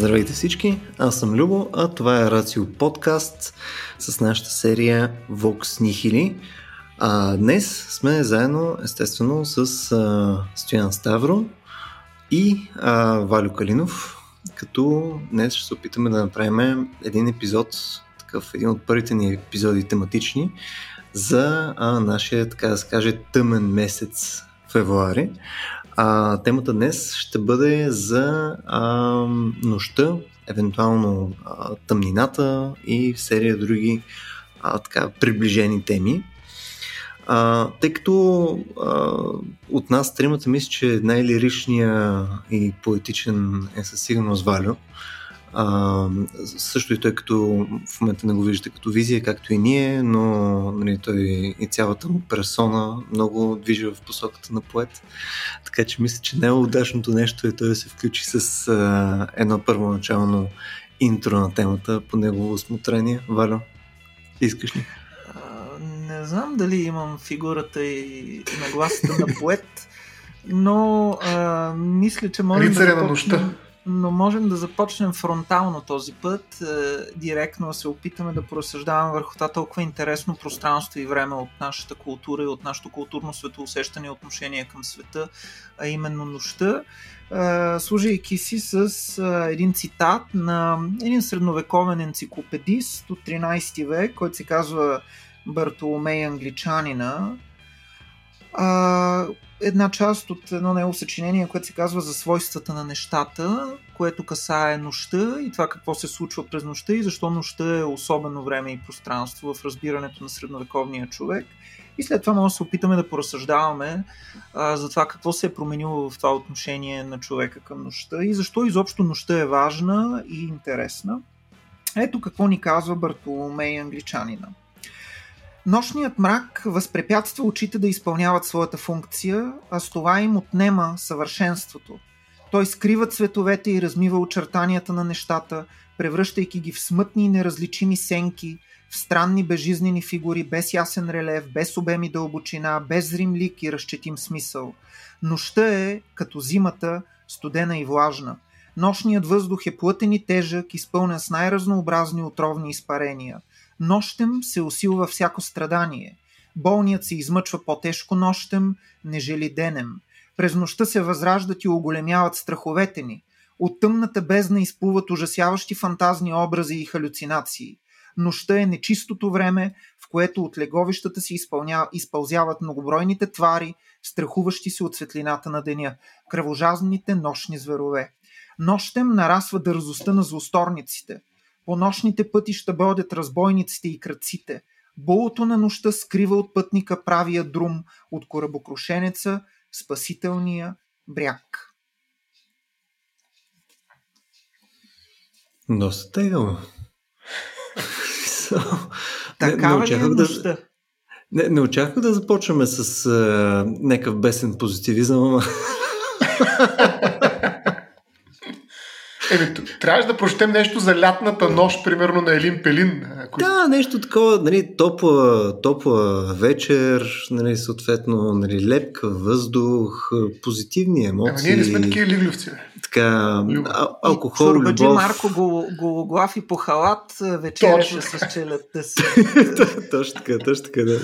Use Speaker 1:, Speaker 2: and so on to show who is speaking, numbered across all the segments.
Speaker 1: Здравейте всички, аз съм Любо, а това е Рацио подкаст с нашата серия Vox Nihili. А днес сме заедно, естествено, с а, Стоян Ставро и а, Валю Калинов, като днес ще се опитаме да направим един епизод, такъв един от първите ни епизоди тематични, за а, нашия, така да се каже, тъмен месец февруари. А, темата днес ще бъде за а, нощта, евентуално а, тъмнината и серия други а, така, приближени теми. А, тъй като а, от нас тримата мисля, че най-лиричния и поетичен е със сигурност Валю. А, също и той като в момента не го виждате като визия, както и ние, но нали, той и цялата му персона много движи в посоката на поет. Така че мисля, че най-удачното нещо е той да се включи с а, едно първоначално интро на темата по негово осмотрение. Валю, искаш ли?
Speaker 2: не знам дали имам фигурата и нагласата на поет, но а, мисля, че можем
Speaker 3: Рицаря да на нощта
Speaker 2: но можем да започнем фронтално този път, е, директно да се опитаме да просъждаваме върху това толкова интересно пространство и време от нашата култура и от нашето културно светоусещане и отношение към света, а именно нощта, е, служайки си с е, един цитат на един средновековен енциклопедист от 13 век, който се казва Бартоломей Англичанина, една част от едно негово съчинение, което се казва за свойствата на нещата, което касае нощта и това какво се случва през нощта и защо нощта е особено време и пространство в разбирането на средновековния човек. И след това може да се опитаме да поразсъждаваме а, за това какво се е променило в това отношение на човека към нощта и защо изобщо нощта е важна и интересна. Ето какво ни казва Бартоломей англичанина. Нощният мрак възпрепятства очите да изпълняват своята функция, а с това им отнема съвършенството. Той скрива цветовете и размива очертанията на нещата, превръщайки ги в смътни и неразличими сенки, в странни безжизнени фигури, без ясен релев, без обем и дълбочина, без зрим лик и разчетим смисъл. Нощта е, като зимата, студена и влажна. Нощният въздух е плътен и тежък, изпълнен с най-разнообразни отровни изпарения – Нощем се усилва всяко страдание. Болният се измъчва по-тежко нощем, нежели денем. През нощта се възраждат и оголемяват страховете ни. От тъмната бездна изплуват ужасяващи фантазни образи и халюцинации. Нощта е нечистото време, в което от леговищата си изпълзяват многобройните твари, страхуващи се от светлината на деня, кръвожазните нощни зверове. Нощем нарасва дързостта на злосторниците. По нощните пътища бодят разбойниците и кръците. Болото на нощта скрива от пътника правия друм, от корабокрушенеца спасителния бряг.
Speaker 1: Доста тегаво.
Speaker 2: Такава не, не ли е нощта? Да,
Speaker 1: не, не очаквах да започваме с а, някакъв бесен позитивизъм, ама...
Speaker 3: Еми, трябваше да прочетем нещо за лятната нощ, примерно на Елин Пелин.
Speaker 1: Ако... Да, нещо такова, нали, топла, топла вечер, нали, съответно, нали, лепка, въздух, позитивни емоции. Ама
Speaker 3: ние не сме такива ливлювци.
Speaker 1: Така, а, алкохол, Чурбаджи любов.
Speaker 2: Марко Гологлав и по халат вечеряше с челята си.
Speaker 1: точно така, точно така, да.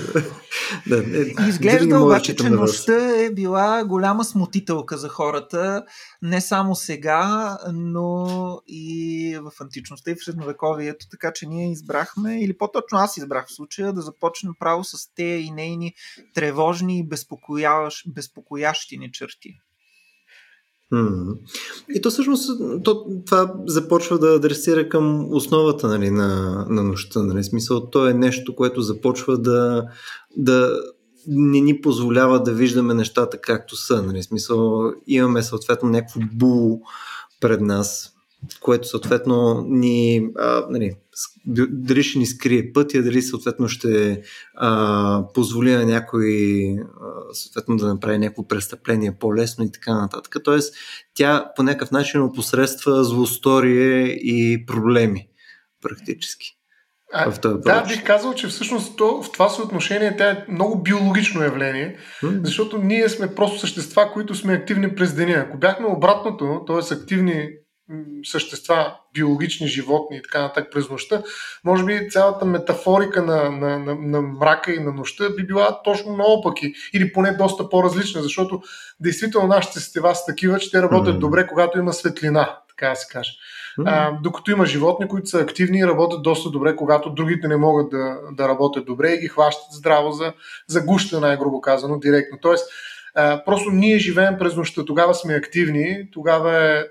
Speaker 2: да не, Изглежда обаче, че нощта е била голяма смутителка за хората, не само сега, но и в античността и в средновековието, така че ние избрахме, или по-точно аз избрах в случая, да започнем право с те и нейни тревожни и безпокоящи ни черти.
Speaker 1: И то всъщност то, това започва да адресира към основата нали, на, на нощта. Нали. Смисъл, то е нещо, което започва да, да не ни позволява да виждаме нещата както са. Нали. Смисъл, имаме съответно някакво було пред нас, което съответно ни, а, нали, дали ще ни скрие пътя, дали съответно ще а, позволи на някой а, съответно да направи някакво престъпление по-лесно и така нататък. Тоест, тя по някакъв начин опосредства злосторие и проблеми практически.
Speaker 3: А, в този да, бих казал, че всъщност то, в това съотношение тя е много биологично явление, mm. защото ние сме просто същества, които сме активни през деня. Ако бяхме обратното, т.е. активни същества, биологични животни и така нататък през нощта, може би цялата метафорика на, на, на, на мрака и на нощта би била точно наопаки или поне доста по-различна, защото действително нашите сетива са такива, че те работят mm-hmm. добре, когато има светлина, така да се каже. Mm-hmm. А, докато има животни, които са активни и работят доста добре, когато другите не могат да, да работят добре и ги хващат здраво за, за гуща, най-грубо казано, директно. Тоест, а, просто ние живеем през нощта, тогава сме активни, тогава е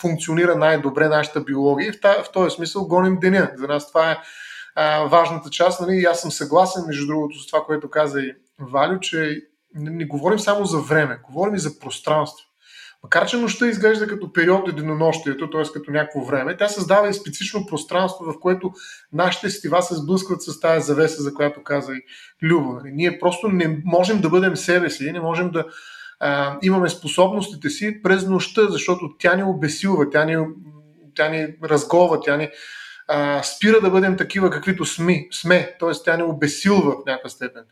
Speaker 3: функционира най-добре нашата биология и в, този смисъл гоним деня. За нас това е а, важната част. Нали? И аз съм съгласен, между другото, с това, което каза и Валю, че не, не говорим само за време, говорим и за пространство. Макар, че нощта изглежда като период от денонощието, т.е. като някакво време, тя създава и специфично пространство, в което нашите стива се сблъскват с тази завеса, за която каза и Любо. Нали? Ние просто не можем да бъдем себе си, не можем да а, имаме способностите си през нощта, защото тя ни обесилва, тя ни, тя ни разгова, тя ни а, спира да бъдем такива, каквито сме, сме т.е. тя ни обесилва в някаква степен.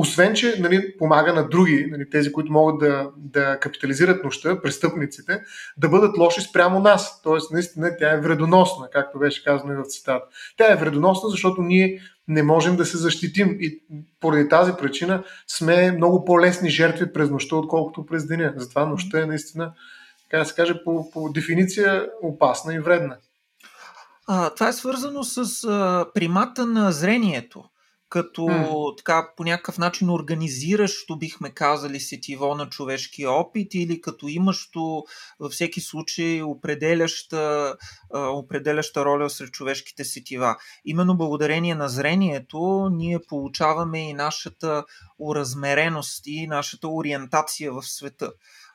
Speaker 3: Освен, че нали, помага на други, нали, тези, които могат да, да капитализират нощта, престъпниците, да бъдат лоши спрямо нас. Тоест, наистина, тя е вредоносна, както беше казано и в цитата. Тя е вредоносна, защото ние не можем да се защитим и поради тази причина сме много по-лесни жертви през нощта, отколкото през деня. Затова нощта е наистина, така да се каже, по, по дефиниция опасна и вредна.
Speaker 2: А, това е свързано с а, примата на зрението като mm. така по някакъв начин организиращо, бихме казали, сетиво на човешкия опит или като имащо във всеки случай определяща, определяща роля сред човешките сетива. Именно благодарение на зрението ние получаваме и нашата уразмереност и нашата ориентация в света.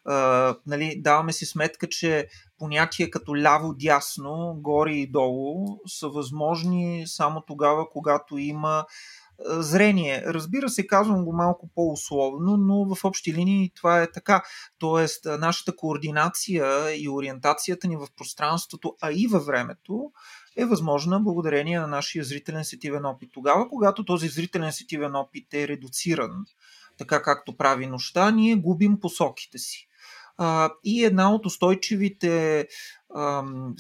Speaker 2: Uh, нали, даваме си сметка, че понятия като ляво-дясно, горе и долу са възможни само тогава, когато има зрение. Разбира се, казвам го малко по-условно, но в общи линии това е така. Тоест, нашата координация и ориентацията ни в пространството, а и във времето, е възможна благодарение на нашия зрителен сетивен опит. Тогава, когато този зрителен сетивен опит е редуциран, така както прави нощта, ние губим посоките си. И една от устойчивите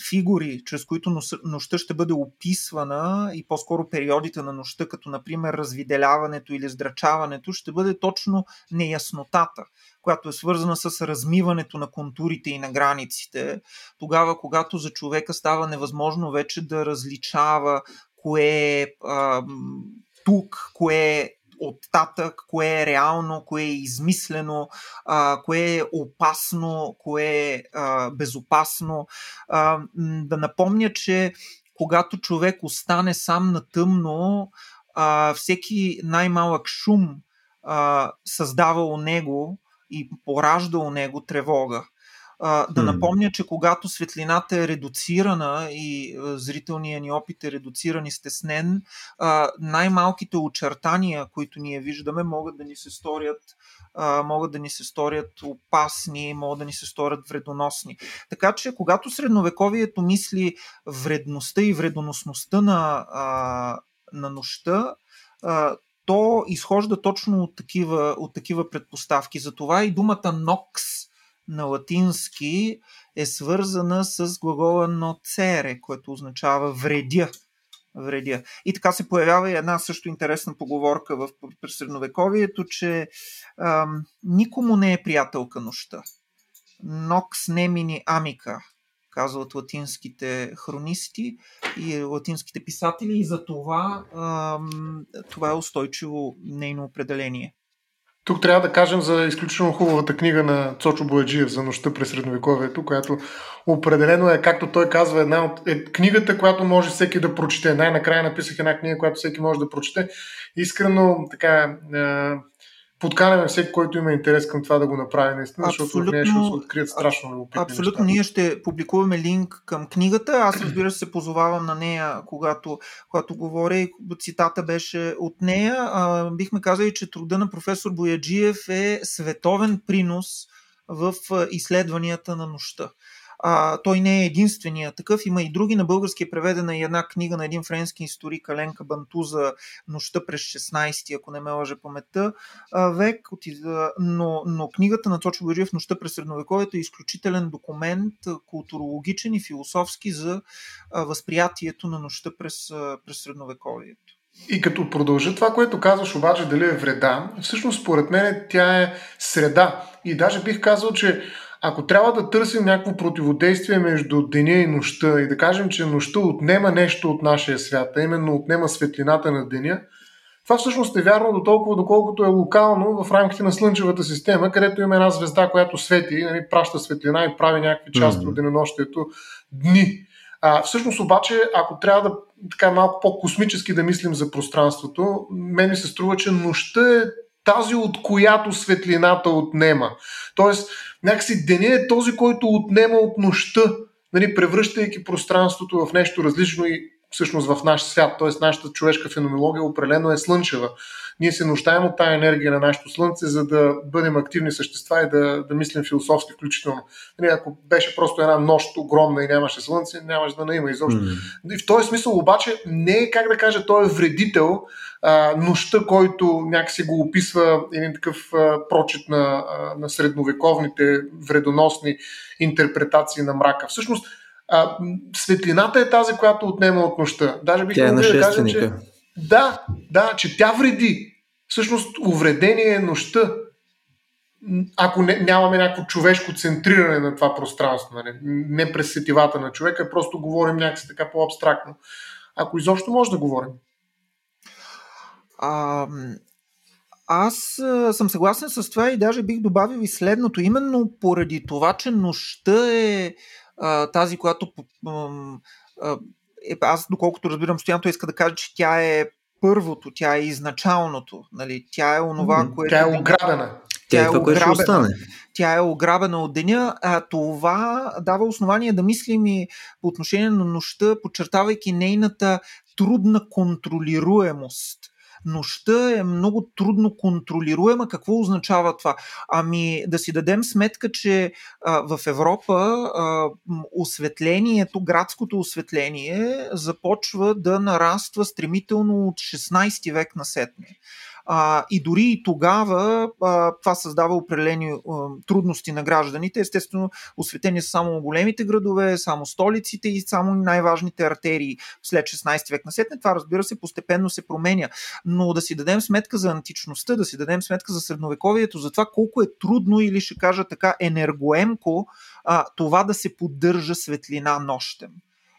Speaker 2: фигури, чрез които нощта ще бъде описвана и по-скоро периодите на нощта, като например развиделяването или здрачаването, ще бъде точно неяснотата, която е свързана с размиването на контурите и на границите, тогава когато за човека става невъзможно вече да различава кое е тук, кое е оттатък, кое е реално, кое е измислено, а, кое е опасно, кое е а, безопасно. А, да напомня, че когато човек остане сам на тъмно, а, всеки най-малък шум а, създава у него и поражда у него тревога. Да напомня, че когато светлината е редуцирана и зрителният ни опит е редуциран и стеснен, най-малките очертания, които ние виждаме, могат да ни се сторят могат да ни се сторят опасни, могат да ни се сторят вредоносни. Така че, когато средновековието мисли вредността и вредоносността на, на нощта, то изхожда точно от такива, от такива предпоставки. Затова и думата нокс на латински е свързана с глагола ноцере, което означава вредя. вредя. И така се появява и една също интересна поговорка в средновековието, че ам, никому не е приятелка нощта. Нокс немини амика, казват латинските хронисти и латинските писатели и за това ам, това е устойчиво нейно определение.
Speaker 3: Тук трябва да кажем за изключително хубавата книга на Цочо Бояджиев за нощта през средновековието, която определено е, както той казва, една от е книгата, която може всеки да прочете. Най-накрая написах една книга, която всеки може да прочете. Искрено така е, подканяме всеки, който има интерес към това да го направи наистина, защото в нея ще се открият страшно любопитни
Speaker 2: Абсолютно,
Speaker 3: неща.
Speaker 2: ние ще публикуваме линк към книгата. Аз разбира се се позовавам на нея, когато, когато говоря и цитата беше от нея. А, бихме казали, че труда на професор Бояджиев е световен принос в изследванията на нощта. А, той не е единствения такъв, има и други. На български е преведена и една книга на един френски историк Аленка Бантуза Нощта през 16, ако не ме лъже паметта, век. Но, но книгата на Точо в Нощта през средновековието е изключителен документ, културологичен и философски за възприятието на нощта през, през средновековието.
Speaker 3: И като продължа това, което казваш обаче дали е вреда, всъщност според мен тя е среда. И даже бих казал, че ако трябва да търсим някакво противодействие между деня и нощта и да кажем, че нощта отнема нещо от нашия свят, а именно отнема светлината на деня, това всъщност е вярно до толкова, доколкото е локално в рамките на Слънчевата система, където има една звезда, която свети, нали, праща светлина и прави някакви части mm-hmm. от денонощието дни. А, всъщност обаче, ако трябва да така малко по-космически да мислим за пространството, мен ми се струва, че нощта е тази, от която светлината отнема. Тоест, някакси деня е този, който отнема от нощта, нали, превръщайки пространството в нещо различно и всъщност в наш свят. Тоест, нашата човешка феноменология определено е слънчева. Ние се нуждаем от тази енергия на нашето слънце, за да бъдем активни същества и да, да мислим философски включително. Нали, ако беше просто една нощ огромна и нямаше слънце, нямаше да не има изобщо. Mm. И в този смисъл обаче не е, как да кажа, той е вредител, а, нощта, който някакси го описва един такъв а, прочит на, а, на средновековните вредоносни интерпретации на мрака. Всъщност, а, светлината е тази, която отнема от нощта. Даже бих
Speaker 1: Тя е
Speaker 3: да кажа, че да, да, че тя вреди. Всъщност увредение е нощта. Ако не, нямаме някакво човешко центриране на това пространство, нали? не през сетивата на човека, просто говорим някакси така по-абстрактно. Ако изобщо може да говорим.
Speaker 2: А, аз а, съм съгласен с това и даже бих добавил и следното. Именно поради това, че нощта е а, тази, която а, а, е, аз доколкото разбирам, Стоянто иска да каже, че тя е първото, тя е изначалното. Нали? Тя е онова,
Speaker 3: което... Тя е ограбена.
Speaker 1: Тя е, това, ограбена.
Speaker 2: Тя е ограбена от деня. А, това дава основание да мислим и по отношение на нощта, подчертавайки нейната трудна контролируемост нощта е много трудно контролируема. Какво означава това? Ами да си дадем сметка, че а, в Европа а, осветлението, градското осветление започва да нараства стремително от 16 век на сетне. А, и дори и тогава а, това създава определени а, трудности на гражданите. Естествено, осветени са само големите градове, само столиците и само най-важните артерии след 16 век на сетне. Това, разбира се, постепенно се променя. Но да си дадем сметка за античността, да си дадем сметка за средновековието, за това колко е трудно или ще кажа така енергоемко а, това да се поддържа светлина нощем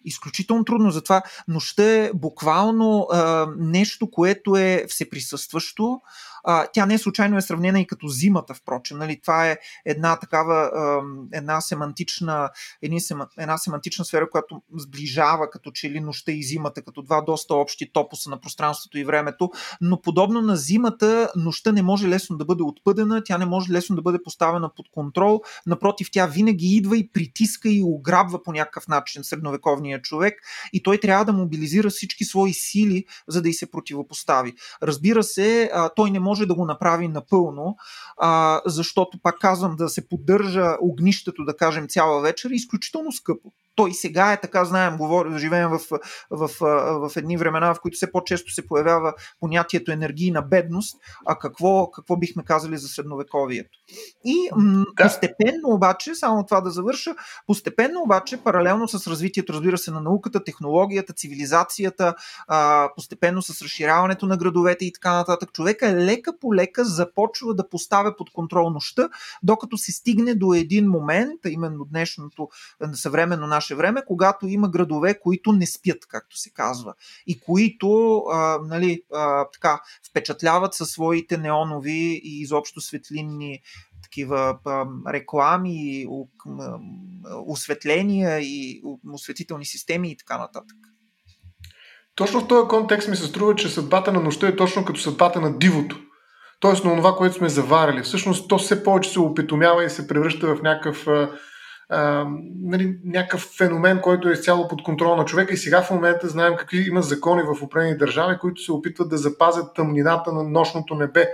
Speaker 2: изключително трудно. Затова нощта е буквално а, нещо, което е всеприсъстващо, тя не случайно е сравнена и като зимата, впрочем. Нали? Това е една такава, една семантична, една семантична сфера, която сближава като че ли нощта и зимата, като два доста общи топоса на пространството и времето, но подобно на зимата, нощта не може лесно да бъде отпъдена, тя не може лесно да бъде поставена под контрол, напротив, тя винаги идва и притиска и ограбва по някакъв начин средновековния човек и той трябва да мобилизира всички свои сили, за да й се противопостави. Разбира се, той не може може да го направи напълно, а, защото, пак казвам, да се поддържа огнището, да кажем, цяла вечер е изключително скъпо той сега е така, знаем, говорим, живеем в, в, в, в едни времена, в които все по-често се появява понятието енергийна бедност, а какво, какво бихме казали за средновековието. И м- да. постепенно обаче, само това да завърша, постепенно обаче, паралелно с развитието, разбира се, на науката, технологията, цивилизацията, а, постепенно с разширяването на градовете и така нататък, човека е лека по лека започва да поставя под контрол нощта, докато се стигне до един момент, именно днешното съвременно наше наше време, когато има градове, които не спят, както се казва, и които а, нали, а, така, впечатляват със своите неонови и изобщо светлинни такива а, реклами, осветления и осветителни системи и така нататък.
Speaker 3: Точно в този контекст ми се струва, че съдбата на нощта е точно като съдбата на дивото. Тоест на това, което сме заварили. Всъщност то все повече се опитомява и се превръща в някакъв а, нали, някакъв феномен, който е изцяло под контрол на човека и сега в момента знаем какви има закони в определени държави, които се опитват да запазят тъмнината на нощното небе.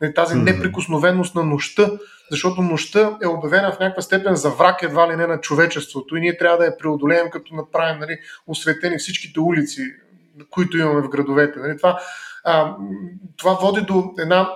Speaker 3: Нали, тази неприкосновеност на нощта, защото нощта е обявена в някаква степен за враг едва ли не на човечеството и ние трябва да я преодолеем, като направим нали, осветени всичките улици, които имаме в градовете. Нали, това, а, това води до една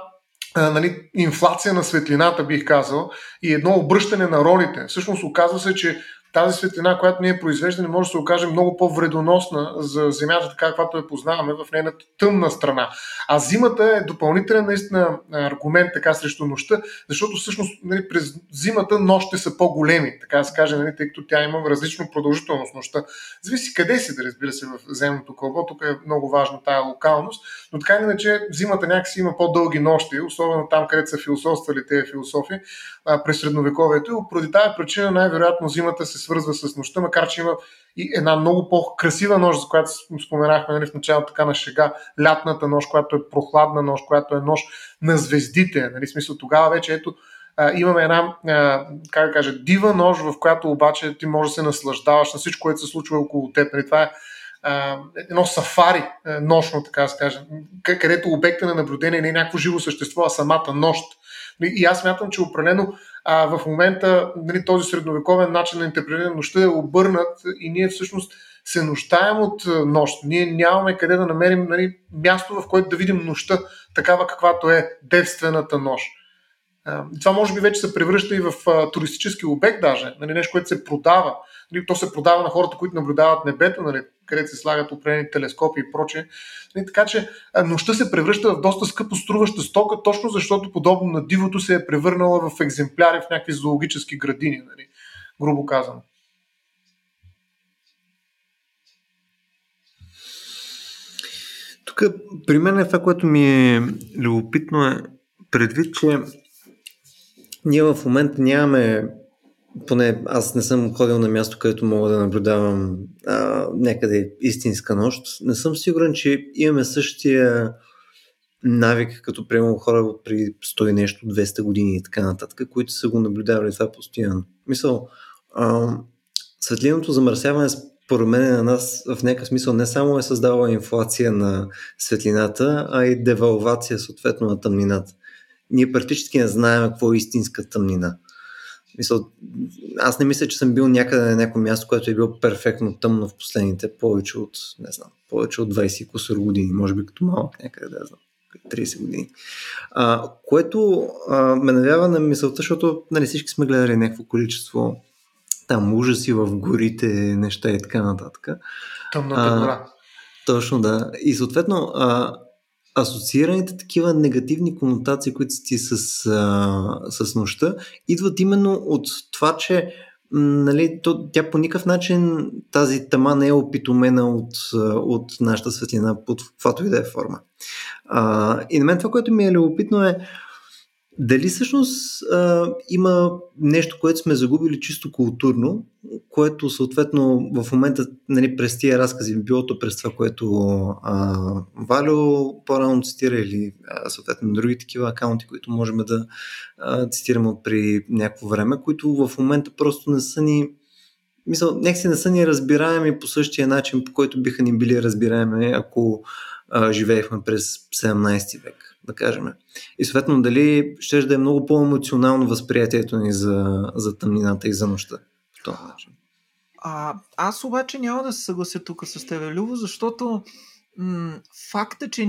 Speaker 3: а, нали, инфлация на светлината, бих казал, и едно обръщане на ролите. Всъщност оказва се, че тази светлина, която ние произвеждаме, може да се окаже много по-вредоносна за Земята, така каквато я познаваме в нейната тъмна страна. А зимата е допълнителен наистина аргумент така срещу нощта, защото всъщност нали, през зимата нощите са по-големи, така да се каже, нали, тъй като тя има различно продължителност нощта. Зависи къде си, да разбира се, в земното кълбо, тук е много важна тая локалност, но така иначе зимата някакси има по-дълги нощи, особено там, където са философствали тези философи през средновековието. И поради тази причина най-вероятно зимата се свързва с нощта, макар че има и една много по-красива нощ, за която споменахме нали, в началото така на шега, лятната нощ, която е прохладна нощ, която е нощ на звездите. Нали, смисъл тогава вече ето а, имаме една, а, как да кажа, дива нощ, в която обаче ти можеш да се наслаждаваш на всичко, което се случва около теб. Нали, това е а, едно сафари нощно, така да се каже, където обекта на наблюдение не е някакво живо същество, а самата нощ. И аз мятам, че определено а, в момента нали, този средновековен начин на интерпретиране на нощта е обърнат и ние всъщност се нощаем от нощ. Ние нямаме къде да намерим нали, място, в което да видим нощта, такава каквато е девствената нощ. Това може би вече се превръща и в туристически обект даже, нали, нещо, което се продава. Нали, то се продава на хората, които наблюдават небето, нали, където се слагат определени телескопи и прочее. Нали, така че нощта се превръща в доста скъпо струваща стока, точно защото подобно на дивото се е превърнала в екземпляри в някакви зоологически градини, нали, грубо казано.
Speaker 1: Тук при мен е това, което ми е любопитно е предвид, че ние в момента нямаме, поне аз не съм ходил на място, където мога да наблюдавам а, някъде истинска нощ. Не съм сигурен, че имаме същия навик, като приемам хора при 100 нещо, 200 години и така нататък, които са го наблюдавали това постоянно. Мисъл, а, светлиното замърсяване според мен на нас в някакъв смисъл не само е създавала инфлация на светлината, а и девалвация съответно на тъмнината ние практически не знаем какво е истинска тъмнина. Мисъл, аз не мисля, че съм бил някъде на някое място, което е било перфектно тъмно в последните повече от, не знам, повече от 20 кусор години, може би като малък някъде, да знам, 30 години. А, което а, ме навява на мисълта, защото нали, всички сме гледали някакво количество там ужаси в горите, неща и така нататък.
Speaker 3: Тъмната гора.
Speaker 1: Точно да. И съответно, а, асоциираните такива негативни конотации, които си с, а, с нощта, идват именно от това, че нали, то, тя по никакъв начин тази тъма не е опитомена от, от нашата светлина под каквато и да е форма. А, и на мен това, което ми е любопитно е дали всъщност а, има нещо, което сме загубили чисто културно, което съответно в момента нали, през тия разкази, било то през това, което а, Валю по-рано цитира или а, съответно други такива акаунти, които можем да а, цитираме при някакво време, които в момента просто не са ни мисъл, някакси не са ни разбираеми по същия начин, по който биха ни били разбираеми, ако а, живеехме през 17 век да кажем. И съответно дали ще да е много по-емоционално възприятието ни за, за тъмнината и за нощта.
Speaker 2: А, аз обаче няма да се съглася тук с тебе, Любо, защото м- факта, че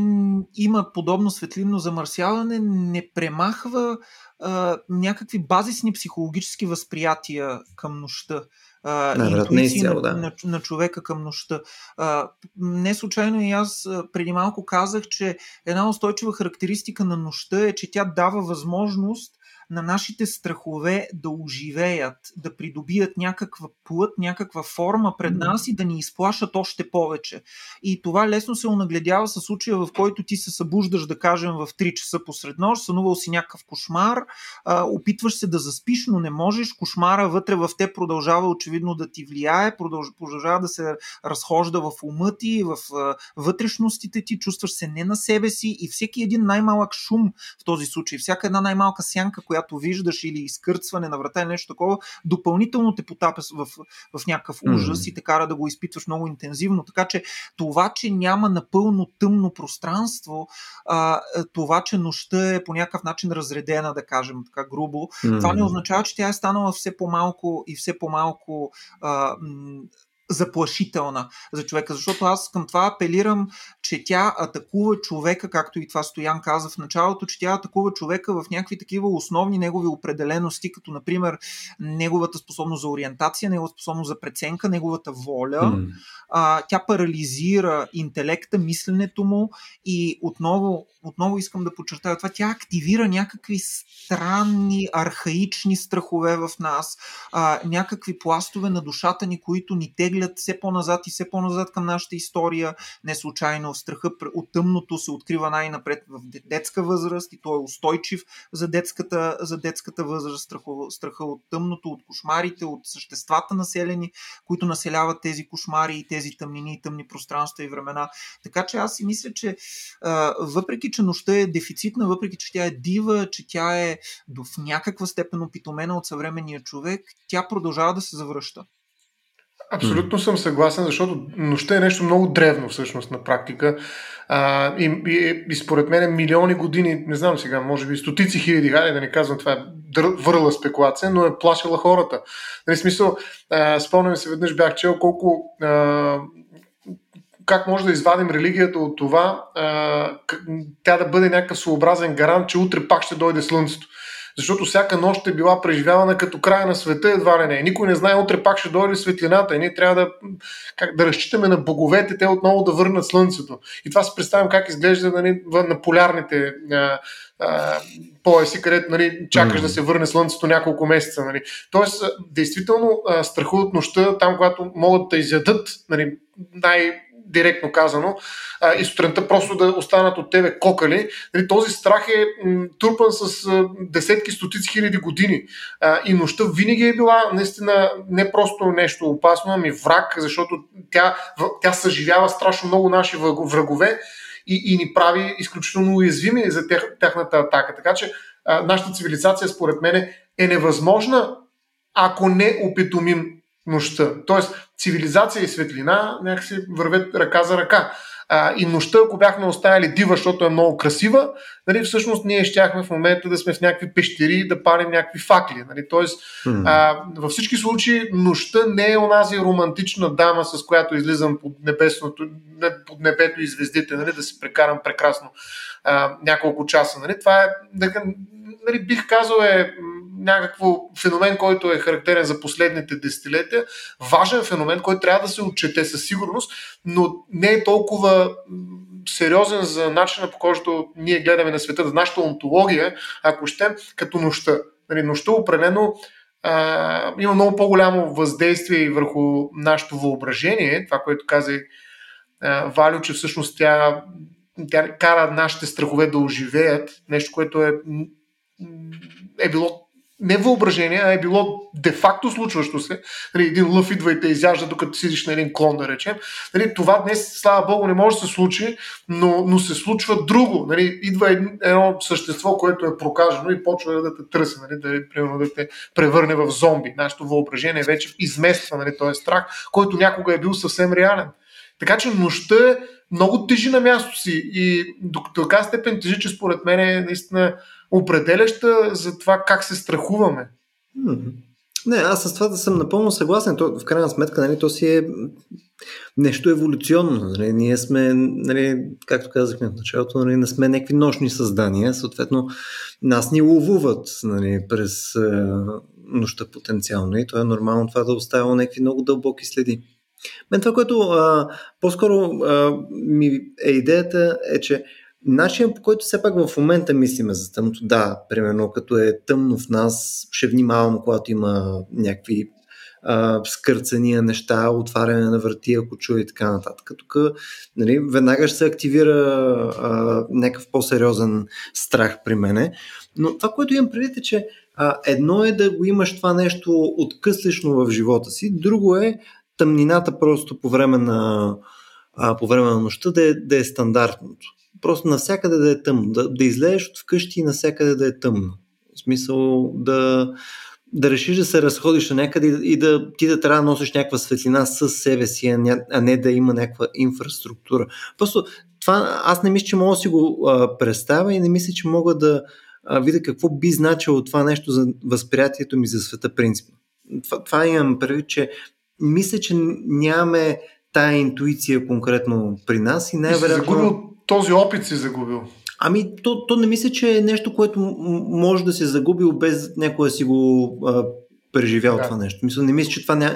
Speaker 2: има подобно светлинно замърсяване не премахва а, някакви базисни психологически възприятия към нощта
Speaker 1: а, интуиции
Speaker 2: на, да. на, на човека към нощта. А, не случайно и аз преди малко казах, че една устойчива характеристика на нощта е, че тя дава възможност на нашите страхове да оживеят, да придобият някаква плът, някаква форма пред нас и да ни изплашат още повече. И това лесно се онагледява с случая, в който ти се събуждаш, да кажем, в 3 часа посред нощ, сънувал си някакъв кошмар, опитваш се да заспиш, но не можеш, кошмара вътре в те продължава очевидно да ти влияе, продължава да се разхожда в ума ти, в вътрешностите ти, чувстваш се не на себе си и всеки един най-малък шум в този случай, всяка една най-малка сянка, която която виждаш или изкърцване на врата или нещо такова, допълнително те потапя в, в някакъв ужас mm. и те кара да го изпитваш много интензивно. Така че това, че няма напълно тъмно пространство, а, това, че нощта е по някакъв начин разредена, да кажем така грубо, mm. това не означава, че тя е станала все по-малко и все по-малко а, заплашителна за човека, защото аз към това апелирам, че тя атакува човека, както и това Стоян каза в началото, че тя атакува човека в някакви такива основни негови определености, като например неговата способност за ориентация, неговата способност за преценка, неговата воля. Mm. А, тя парализира интелекта, мисленето му и отново, отново искам да подчертая това, тя активира някакви странни, архаични страхове в нас, а, някакви пластове на душата ни, които ни теглят все по-назад и все по-назад към нашата история. Не случайно страха от тъмното се открива най-напред в детска възраст и той е устойчив за детската, за детската възраст. Страха, страха от тъмното, от кошмарите, от съществата населени, които населяват тези кошмари и тези тъмнини и тъмни пространства и времена. Така че аз си мисля, че въпреки, че нощта е дефицитна, въпреки, че тя е дива, че тя е до в някаква степен опитомена от съвременния човек, тя продължава да се завръща.
Speaker 3: Абсолютно съм съгласен, защото нощта е нещо много древно всъщност на практика. А, и, и, и според мен милиони години, не знам сега, може би стотици хиляди, хайде да не казвам това е върла спекулация, но е плашила хората. Нали, смисъл, а, спомням се веднъж бях чел колко а, как може да извадим религията от това, а, тя да бъде някакъв своеобразен гарант, че утре пак ще дойде слънцето защото всяка нощ е била преживявана като края на света, едва ли не. Никой не знае утре пак ще дойде светлината и ние трябва да, как, да разчитаме на боговете, те отново да върнат слънцето. И това се представям как изглежда нали, на полярните а, а, пояси, където нали, чакаш mm. да се върне слънцето няколко месеца. Нали. Тоест, действително, страху от нощта, там, когато могат да изядат нали, най- директно казано, а, и сутринта просто да останат от тебе кокали. Нали, този страх е м, трупан с а, десетки, стотици хиляди години. А, и нощта винаги е била наистина не просто нещо опасно, ами враг, защото тя, тя съживява страшно много наши врагове и, и ни прави изключително уязвими за тях, тяхната атака. Така че а, нашата цивилизация, според мен, е невъзможна, ако не опитомим нощта. Тоест, цивилизация и светлина някакси вървят ръка за ръка. А, и нощта, ако бяхме оставили дива, защото е много красива, нали, всъщност ние щяхме в момента да сме в някакви пещери да палим някакви факли. Нали. Тоест, mm. а, във всички случаи нощта не е онази романтична дама, с която излизам под, небесното, под небето и звездите, нали, да си прекарам прекрасно а, няколко часа. Нали. Това е, нали, бих казал, е някакво феномен, който е характерен за последните десетилетия, важен феномен, който трябва да се отчете със сигурност, но не е толкова сериозен за начина по който ние гледаме на света, за нашата онтология, ако ще, като нощта. Нали, нощта определено а, има много по-голямо въздействие и върху нашето въображение, това, което каза Валю, че всъщност тя, тя кара нашите страхове да оживеят, нещо, което е, е било не въображение, а е било де-факто случващо се. Нали, един лъв идва и те изяжда, докато сидиш на един клон, да речем. Нали, това днес, слава Богу, не може да се случи, но, но се случва друго. Нали, идва едно същество, което е прокажено и почва да те търси, нали, да, примерно, да те превърне в зомби. Нашето въображение вече измества нали, този страх, който някога е бил съвсем реален. Така че нощта е много тежи на място си и до така степен тежи, че според мен е наистина определяща за това как се страхуваме.
Speaker 1: Не, аз с това да съм напълно съгласен. То, в крайна сметка, нали, то си е нещо еволюционно. Нали. Ние сме, нали, както казахме в началото, нали, не сме някакви нощни създания. Съответно, нас ни ловуват нали, през е, нощта потенциално и то е нормално това да оставя някакви много дълбоки следи. Мен това, което а, по-скоро а, ми е идеята е, че Начинът по който все пак в момента мислиме за тъмното, да, примерно като е тъмно в нас, ще внимавам, когато има някакви а, скърцания неща, отваряне на врати, ако чуя и така нататък. Тук нали, веднага ще се активира а, някакъв по-сериозен страх при мене. Но това, което имам предвид е, че а, едно е да го имаш това нещо откъслично в живота си, друго е тъмнината просто по време на, а, по време на нощта да е, да е стандартното просто навсякъде да е тъмно. Да, да излезеш от вкъщи и навсякъде да е тъмно. В смисъл да, да решиш да се разходиш на някъде и да ти да трябва да носиш някаква светлина с себе си, а не да има някаква инфраструктура. Просто това аз не мисля, че мога да си го а, представя и не мисля, че мога да а, видя какво би значило това нещо за възприятието ми за света принципно. Това, това имам предвид, че мисля, че нямаме тая интуиция конкретно при нас и най-вероятно...
Speaker 3: този опит си загубил.
Speaker 1: Ами, то, то не мисля, че е нещо, което може да се загубил без някой да си го а, преживял да. това нещо. Мисля, не мисля, че това ня...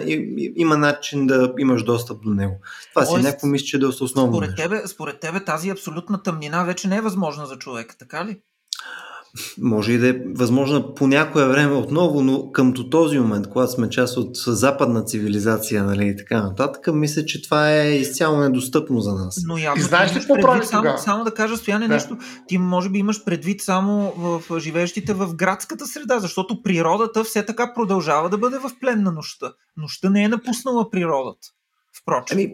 Speaker 1: има начин да имаш достъп до него. Това си някакво мисля, че е доста основно.
Speaker 2: Според тебе, според тебе тази абсолютна тъмнина вече не е възможна за човека, така ли?
Speaker 1: Може и да е възможно по някое време отново, но къмто този момент, когато сме част от западна цивилизация нали, и така нататък, мисля, че това е изцяло недостъпно за нас.
Speaker 3: Но явно, и знаеш ли какво прави
Speaker 2: само, само да кажа, Стояне, да. нещо, ти може би имаш предвид само в, в живеещите в градската среда, защото природата все така продължава да бъде в плен на нощта. Нощта не е напуснала природата. Впрочем. Ами,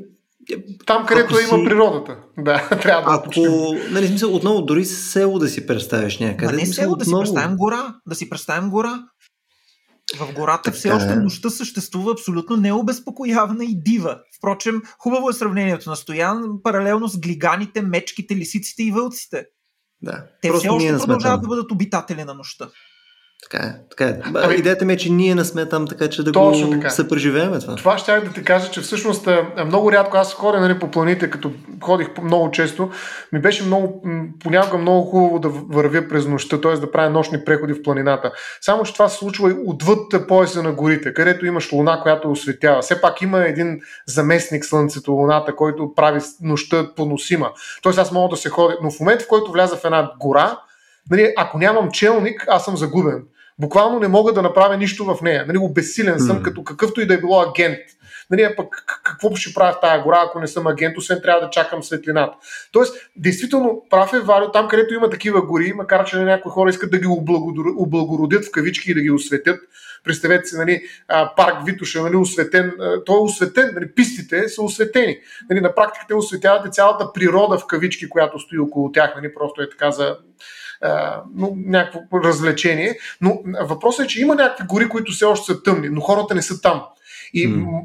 Speaker 3: там, където си... има природата. Да, трябва да
Speaker 1: Ако, нали, смисъл, отново, дори село да си представиш някъде.
Speaker 2: Ма не село, отново... да си представим гора. Да си представим гора. В гората така... все още е. нощта съществува абсолютно необезпокоявана и дива. Впрочем, хубаво е сравнението на Стоян, паралелно с глиганите, мечките, лисиците и вълците.
Speaker 1: Да.
Speaker 2: Те Просто все още продължават да бъдат обитатели на нощта.
Speaker 1: Така е. Така е. Ами, Идеята ми е, че ние не сме там, така че да Точно го така. съпреживеем това.
Speaker 3: Това ще да ти кажа, че всъщност много рядко аз ходя нали, по планите, като ходих много често, ми беше много, понякога много хубаво да вървя през нощта, т.е. да правя нощни преходи в планината. Само, че това се случва и отвъд пояса на горите, където имаш луна, която осветява. Все пак има един заместник Слънцето, луната, който прави нощта поносима. Тоест аз мога да се ходя, но в момента, в който вляза в една гора, Нали, ако нямам челник, аз съм загубен. Буквално не мога да направя нищо в нея. Нали, обесилен съм, mm. като какъвто и да е било агент. Нали, пък какво ще правя в тази гора, ако не съм агент, освен трябва да чакам светлината. Тоест, действително, прав е Валио, там където има такива гори, макар че някои хора искат да ги облагородят в кавички и да ги осветят. Представете си, нали, парк Витуша, нали, осветен, той е осветен, нали, пистите са осветени. Нали, на практика те осветяват и цялата природа в кавички, която стои около тях, нали, просто е така за ну, някакво развлечение. Но въпросът е, че има някакви гори, които все още са тъмни, но хората не са там. И mm.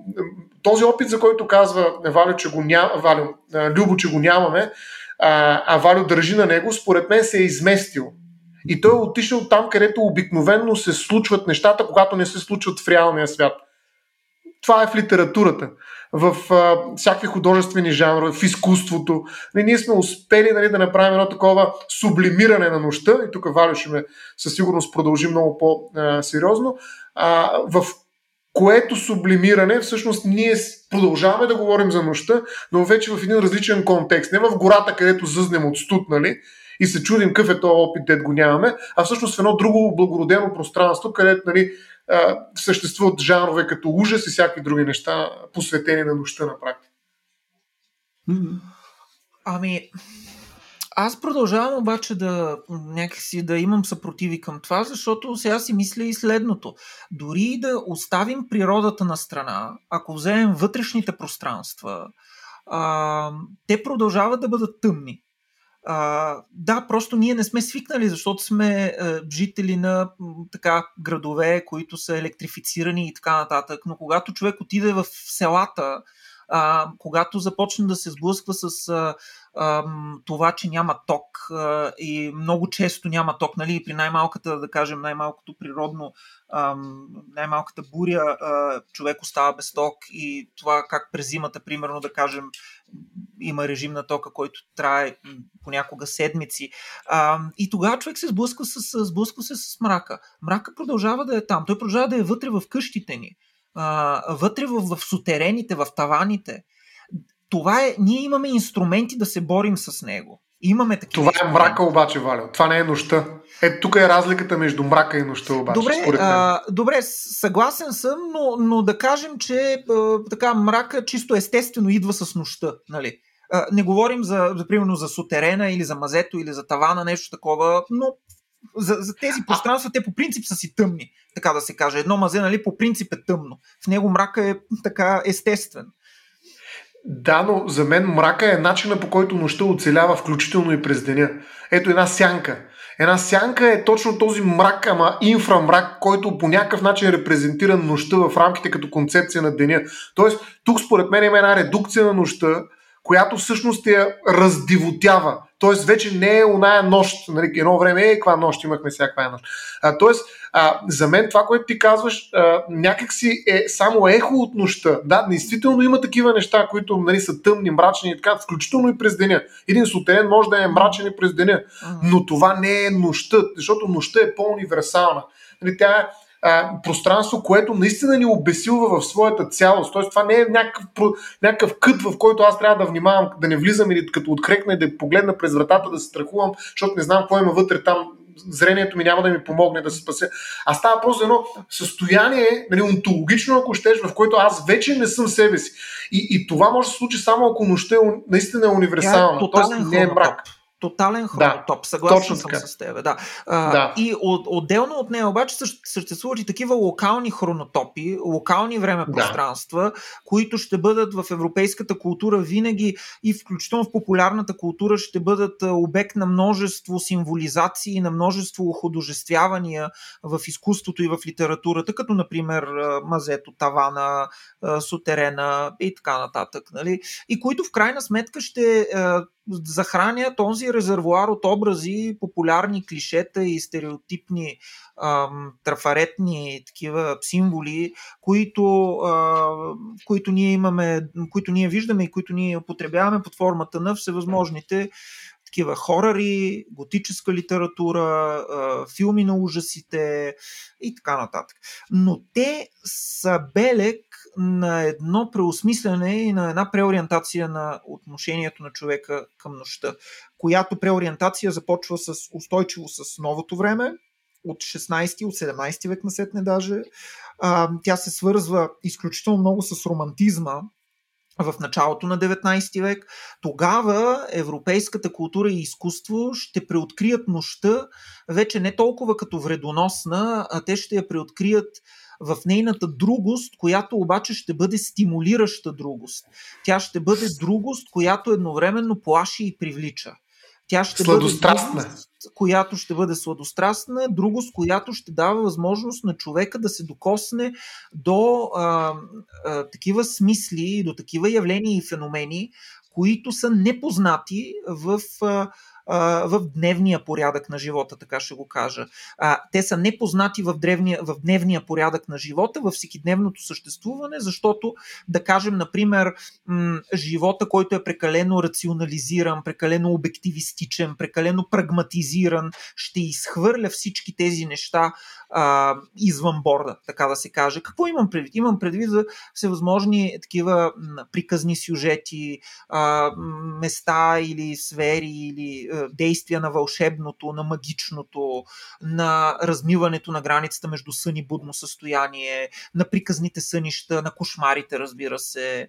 Speaker 3: този опит, за който казва Валю, че го няма, Валю, Любо, че го нямаме, а, а Валю държи на него, според мен се е изместил. И той е отишъл там, където обикновенно се случват нещата, когато не се случват в реалния свят. Това е в литературата в а, всякакви художествени жанрове, в изкуството. Нали, ние сме успели нали, да направим едно такова сублимиране на нощта, и тук Валю ще ме със сигурност продължи много по-сериозно, а, в което сублимиране всъщност ние продължаваме да говорим за нощта, но вече в един различен контекст. Не в гората, където зъзнем от студ, нали, и се чудим какъв е този опит, дед го нямаме, а всъщност в едно друго благородено пространство, където нали, съществуват жанрове като ужас и всякакви други неща, посветени на нощта на практика.
Speaker 2: Ами, аз продължавам обаче да някакси да имам съпротиви към това, защото сега си мисля и следното. Дори да оставим природата на страна, ако вземем вътрешните пространства, а, те продължават да бъдат тъмни. А, да, просто ние не сме свикнали, защото сме а, жители на така градове, които са електрифицирани и така нататък. Но когато човек отиде в селата, а, когато започне да се сблъсква с а, а, това, че няма ток а, и много често няма ток, нали, при най-малката, да кажем, най-малкото природно, а, най-малката буря, а, човек остава без ток и това как през зимата, примерно, да кажем, има режим на тока, който трае понякога седмици. А, и тогава човек се сблъсква, с, сблъсква се с мрака. Мрака продължава да е там. Той продължава да е вътре в къщите ни. А, вътре в, в сутерените, в таваните. Това е, ние имаме инструменти да се борим с него. Имаме такива.
Speaker 3: Това е мрака обаче, Валя. Това не е нощта. Е, тук е разликата между мрака и нощта обаче.
Speaker 2: Добре, според мен. А, добре съгласен съм, но, но да кажем, че а, така мрака чисто естествено идва с нощта. Нали? А, не говорим за, за, примерно, за сутерена или за мазето или за тавана, нещо такова, но за, за тези пространства те по принцип са си тъмни, така да се каже. Едно мазе, нали, по принцип е тъмно. В него мрака е така естествен.
Speaker 3: Да, но за мен мрака е начина по който нощта оцелява, включително и през деня. Ето една сянка. Една сянка е точно този мрак, ама инфрамрак, който по някакъв начин репрезентира нощта в рамките като концепция на деня. Тоест, тук според мен има една редукция на нощта, която всъщност я раздивотява. Тоест вече не е оная нощ. Нали, едно време е каква нощ имахме сега каква е нощ. А, тоест, а, за мен това, което ти казваш, а, някакси е само ехо от нощта. Да, действително има такива неща, които нали, са тъмни, мрачни и така, включително и през деня. Един сутерен може да е мрачен и през деня, но това не е нощта, защото нощта е по-универсална. Нали, тя е а, пространство, което наистина ни обесилва в своята цялост. Тоест, това не е някакъв, някакъв кът, в който аз трябва да внимавам, да не влизам или като открекна и да погледна през вратата, да се страхувам, защото не знам какво има вътре там, зрението ми няма да ми помогне да се спася. А става просто едно състояние, нали, онтологично, ако щеш, в което аз вече не съм себе си. И, и това може да се случи само ако нощта е наистина е универсална.
Speaker 2: Е Тоест не е мрак. Тотален хронотоп, да, съгласен съм така. с теб. Да. А, да. И от, отделно от нея обаче съществуват и такива локални хронотопи, локални време-пространства, да. които ще бъдат в европейската култура винаги и включително в популярната култура ще бъдат обект на множество символизации, на множество художествявания в изкуството и в литературата, като например мазето, тавана, сутерена и така нататък. Нали? И които в крайна сметка ще захранят този резервуар от образи, популярни клишета и стереотипни ам, трафаретни такива символи, които, а, които ние имаме, които ние виждаме и които ние употребяваме под формата на всевъзможните такива хорари, готическа литература, филми на ужасите и така нататък. Но те са белег на едно преосмислене и на една преориентация на отношението на човека към нощта, която преориентация започва с устойчиво с новото време, от 16 от 17 век насетне даже. тя се свързва изключително много с романтизма, в началото на 19 век, тогава европейската култура и изкуство ще преоткрият нощта вече не толкова като вредоносна, а те ще я преоткрият в нейната другост, която обаче ще бъде стимулираща другост. Тя ще бъде другост, която едновременно плаши и привлича. Тя ще
Speaker 3: Сладострастна.
Speaker 2: бъде другост, която ще бъде сладострастна, другост, която ще дава възможност на човека да се докосне до а, а, такива смисли, до такива явления и феномени, които са непознати в а, в дневния порядък на живота, така ще го кажа. А, те са непознати в, древния, в дневния порядък на живота, във всекидневното съществуване, защото, да кажем, например, м- живота, който е прекалено рационализиран, прекалено обективистичен, прекалено прагматизиран, ще изхвърля всички тези неща а, извън борда, така да се каже. Какво имам предвид? Имам предвид за всевъзможни такива приказни сюжети, а, места или сфери или действия на вълшебното, на магичното, на размиването на границата между сън и будно състояние, на приказните сънища, на кошмарите, разбира се,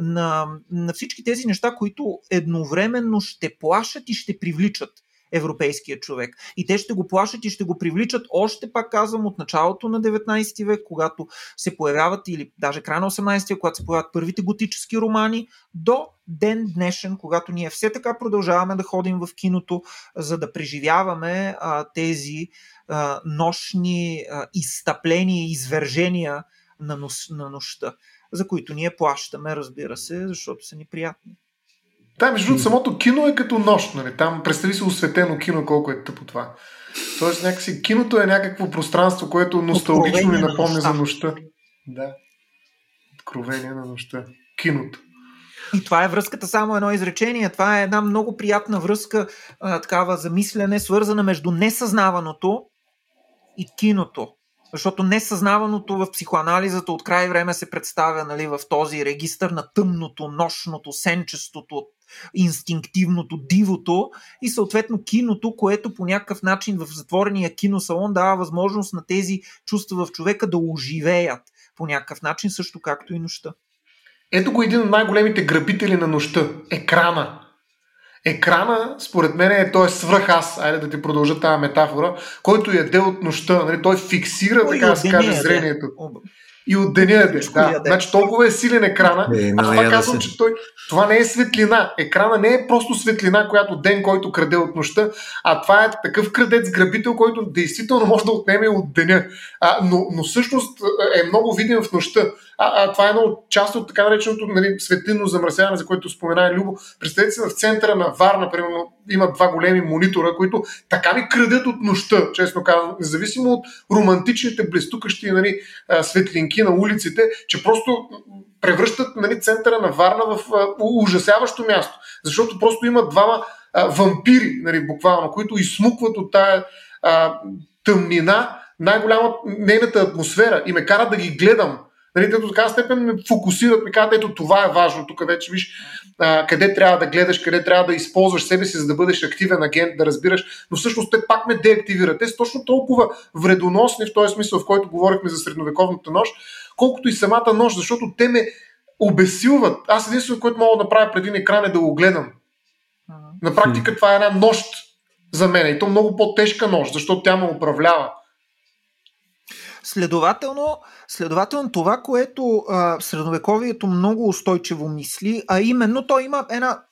Speaker 2: на, на всички тези неща, които едновременно ще плашат и ще привличат европейския човек. И те ще го плашат и ще го привличат още пак казвам от началото на 19 век, когато се появяват или даже край на 18 век, когато се появяват първите готически романи, до ден днешен, когато ние все така продължаваме да ходим в киното, за да преживяваме а, тези а, нощни а, изстъпления и извържения на, нос, на нощта, за които ние плащаме, разбира се, защото са неприятни.
Speaker 3: Да, между другото, самото кино е като нощ, нали? Там представи си осветено кино, колко е тъпо това. Тоест, някакси, киното е някакво пространство, което носталгично ни напомня за нощта. Да. Откровение на нощта. Киното.
Speaker 2: И това е връзката, само едно изречение. Това е една много приятна връзка, а, такава замислене, свързана между несъзнаваното и киното. Защото несъзнаваното в психоанализата от край време се представя нали, в този регистър на тъмното, нощното, сенчестото, инстинктивното, дивото и съответно киното, което по някакъв начин в затворения киносалон дава възможност на тези чувства в човека да оживеят по някакъв начин, също както и нощта.
Speaker 3: Ето го един от най-големите грабители на нощта екрана. Екрана, според мен, е той е свръх аз, айде да ти продължа тази метафора, който яде от нощта. Нали? Той фиксира, така да се каже, зрението. и от деня яде. Да. Значи толкова е силен екрана.
Speaker 1: Е,
Speaker 3: Аз това казвам, че той, това не е светлина. Екрана не е просто светлина, която ден, който краде от нощта, а това е такъв крадец, грабител, който действително може да отнеме от деня. А, но, но всъщност е много виден в нощта. А, а това е една част от така нареченото нали, светлинно замърсяване, за което спомена Любо. Представете си в центъра на Варна, примерно, има два големи монитора, които така ми крадат от нощта, честно казвам, независимо от романтичните блестукащи нали, светлинки на улиците, че просто превръщат нали, центъра на Варна в а, ужасяващо място. Защото просто има двама а, вампири, нали, буквално, които изсмукват от тая а, тъмнина най-голяма нейната атмосфера и ме карат да ги гледам Нали, до така степен ме фокусират, ме казват, ето това е важно, тук вече виж а, къде трябва да гледаш, къде трябва да използваш себе си, за да бъдеш активен агент, да разбираш, но всъщност те пак ме деактивират. Те са точно толкова вредоносни в този смисъл, в който говорихме за средновековната нощ, колкото и самата нощ, защото те ме обесилват. Аз единственото, което мога да направя преди екран е да го гледам. На практика това е една нощ за мен и то много по-тежка нощ, защото тя ме управлява.
Speaker 2: Следователно, следователно това, което а, средновековието много устойчиво мисли, а именно той има една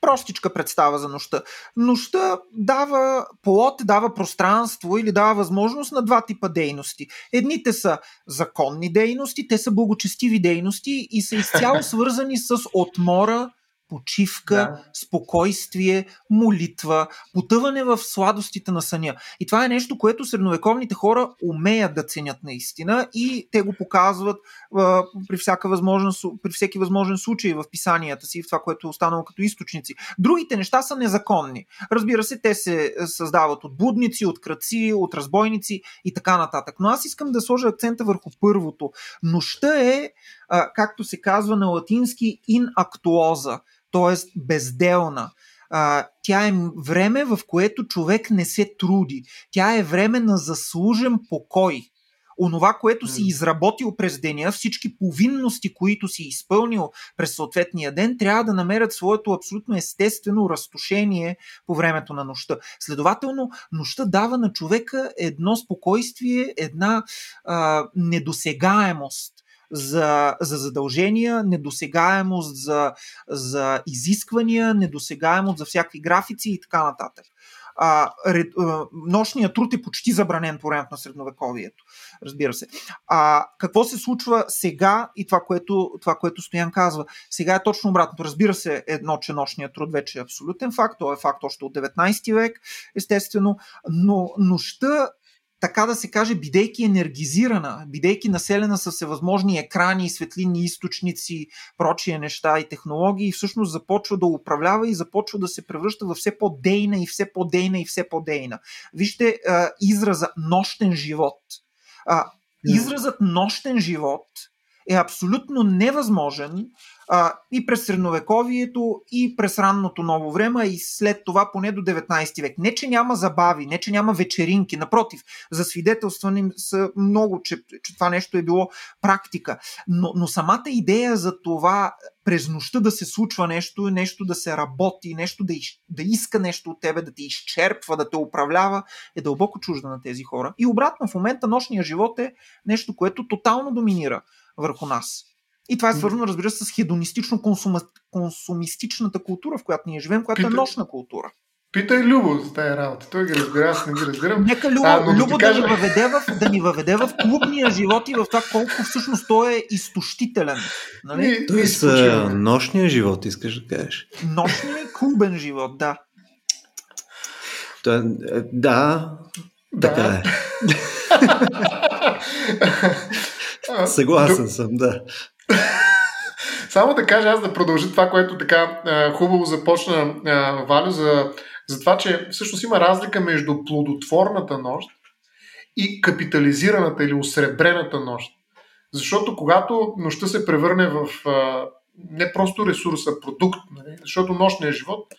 Speaker 2: простичка представа за нощта. Нощта дава плод, дава пространство или дава възможност на два типа дейности. Едните са законни дейности, те са благочестиви дейности и са изцяло свързани с отмора почивка, да. спокойствие, молитва, потъване в сладостите на съня. И това е нещо, което средновековните хора умеят да ценят наистина и те го показват а, при, всяка възможен, при всеки възможен случай в писанията си, в това, което е останало като източници. Другите неща са незаконни. Разбира се, те се създават от будници, от кръци, от разбойници и така нататък. Но аз искам да сложа акцента върху първото. Нощта е, а, както се казва на латински, in actuosa т.е. безделна. А, тя е време, в което човек не се труди. Тя е време на заслужен покой. Онова, което си изработил през деня, всички повинности, които си изпълнил през съответния ден, трябва да намерят своето абсолютно естествено разтушение по времето на нощта. Следователно, нощта дава на човека едно спокойствие, една а, недосегаемост за, за задължения, недосегаемост за, за изисквания, недосегаемост за всякакви графици и така нататък. А, ред, а, нощният труд е почти забранен по времето на средновековието. Разбира се. А, какво се случва сега и това което, това, което Стоян казва? Сега е точно обратното. Разбира се, едно, че нощният труд вече е абсолютен факт. То е факт още от 19 век, естествено. Но нощта така да се каже, бидейки енергизирана, бидейки населена с всевъзможни екрани, светлинни източници, прочие неща и технологии, всъщност започва да управлява и започва да се превръща в все по-дейна и все по-дейна и все по-дейна. Вижте а, израза нощен живот. А, изразът нощен живот е абсолютно невъзможен а, и през средновековието, и през ранното ново време, и след това поне до 19 век. Не, че няма забави, не, че няма вечеринки, напротив, за свидетелствани са много, че, че това нещо е било практика. Но, но самата идея за това през нощта да се случва нещо, нещо да се работи, нещо да, из, да иска нещо от тебе, да те изчерпва, да те управлява, е дълбоко чужда на тези хора. И обратно, в момента нощния живот е нещо, което тотално доминира върху нас. И това е свързано, разбира се, с хедонистично-консумистичната култура, в която ние живеем, която е Питай, е нощна култура.
Speaker 3: Питай Любо за тази работа. Той ги разбира, аз не ги разбирам.
Speaker 2: Нека Любо, а, Любо да, кажа... ни въведе в, да ни въведе в клубния живот и в това колко всъщност той е изтощителен. Нали?
Speaker 1: Той е нощния живот, искаш да кажеш.
Speaker 2: Нощния и клубен живот, да.
Speaker 1: Той, е, да, така да. е. Съгласен съм, да.
Speaker 3: Само да кажа аз да продължа това, което така а, хубаво започна а, Валю за, за това, че всъщност има разлика между плодотворната нощ и капитализираната или осребрената нощ. Защото когато нощта се превърне в а, не просто ресурс, а продукт, нали? защото нощният живот а,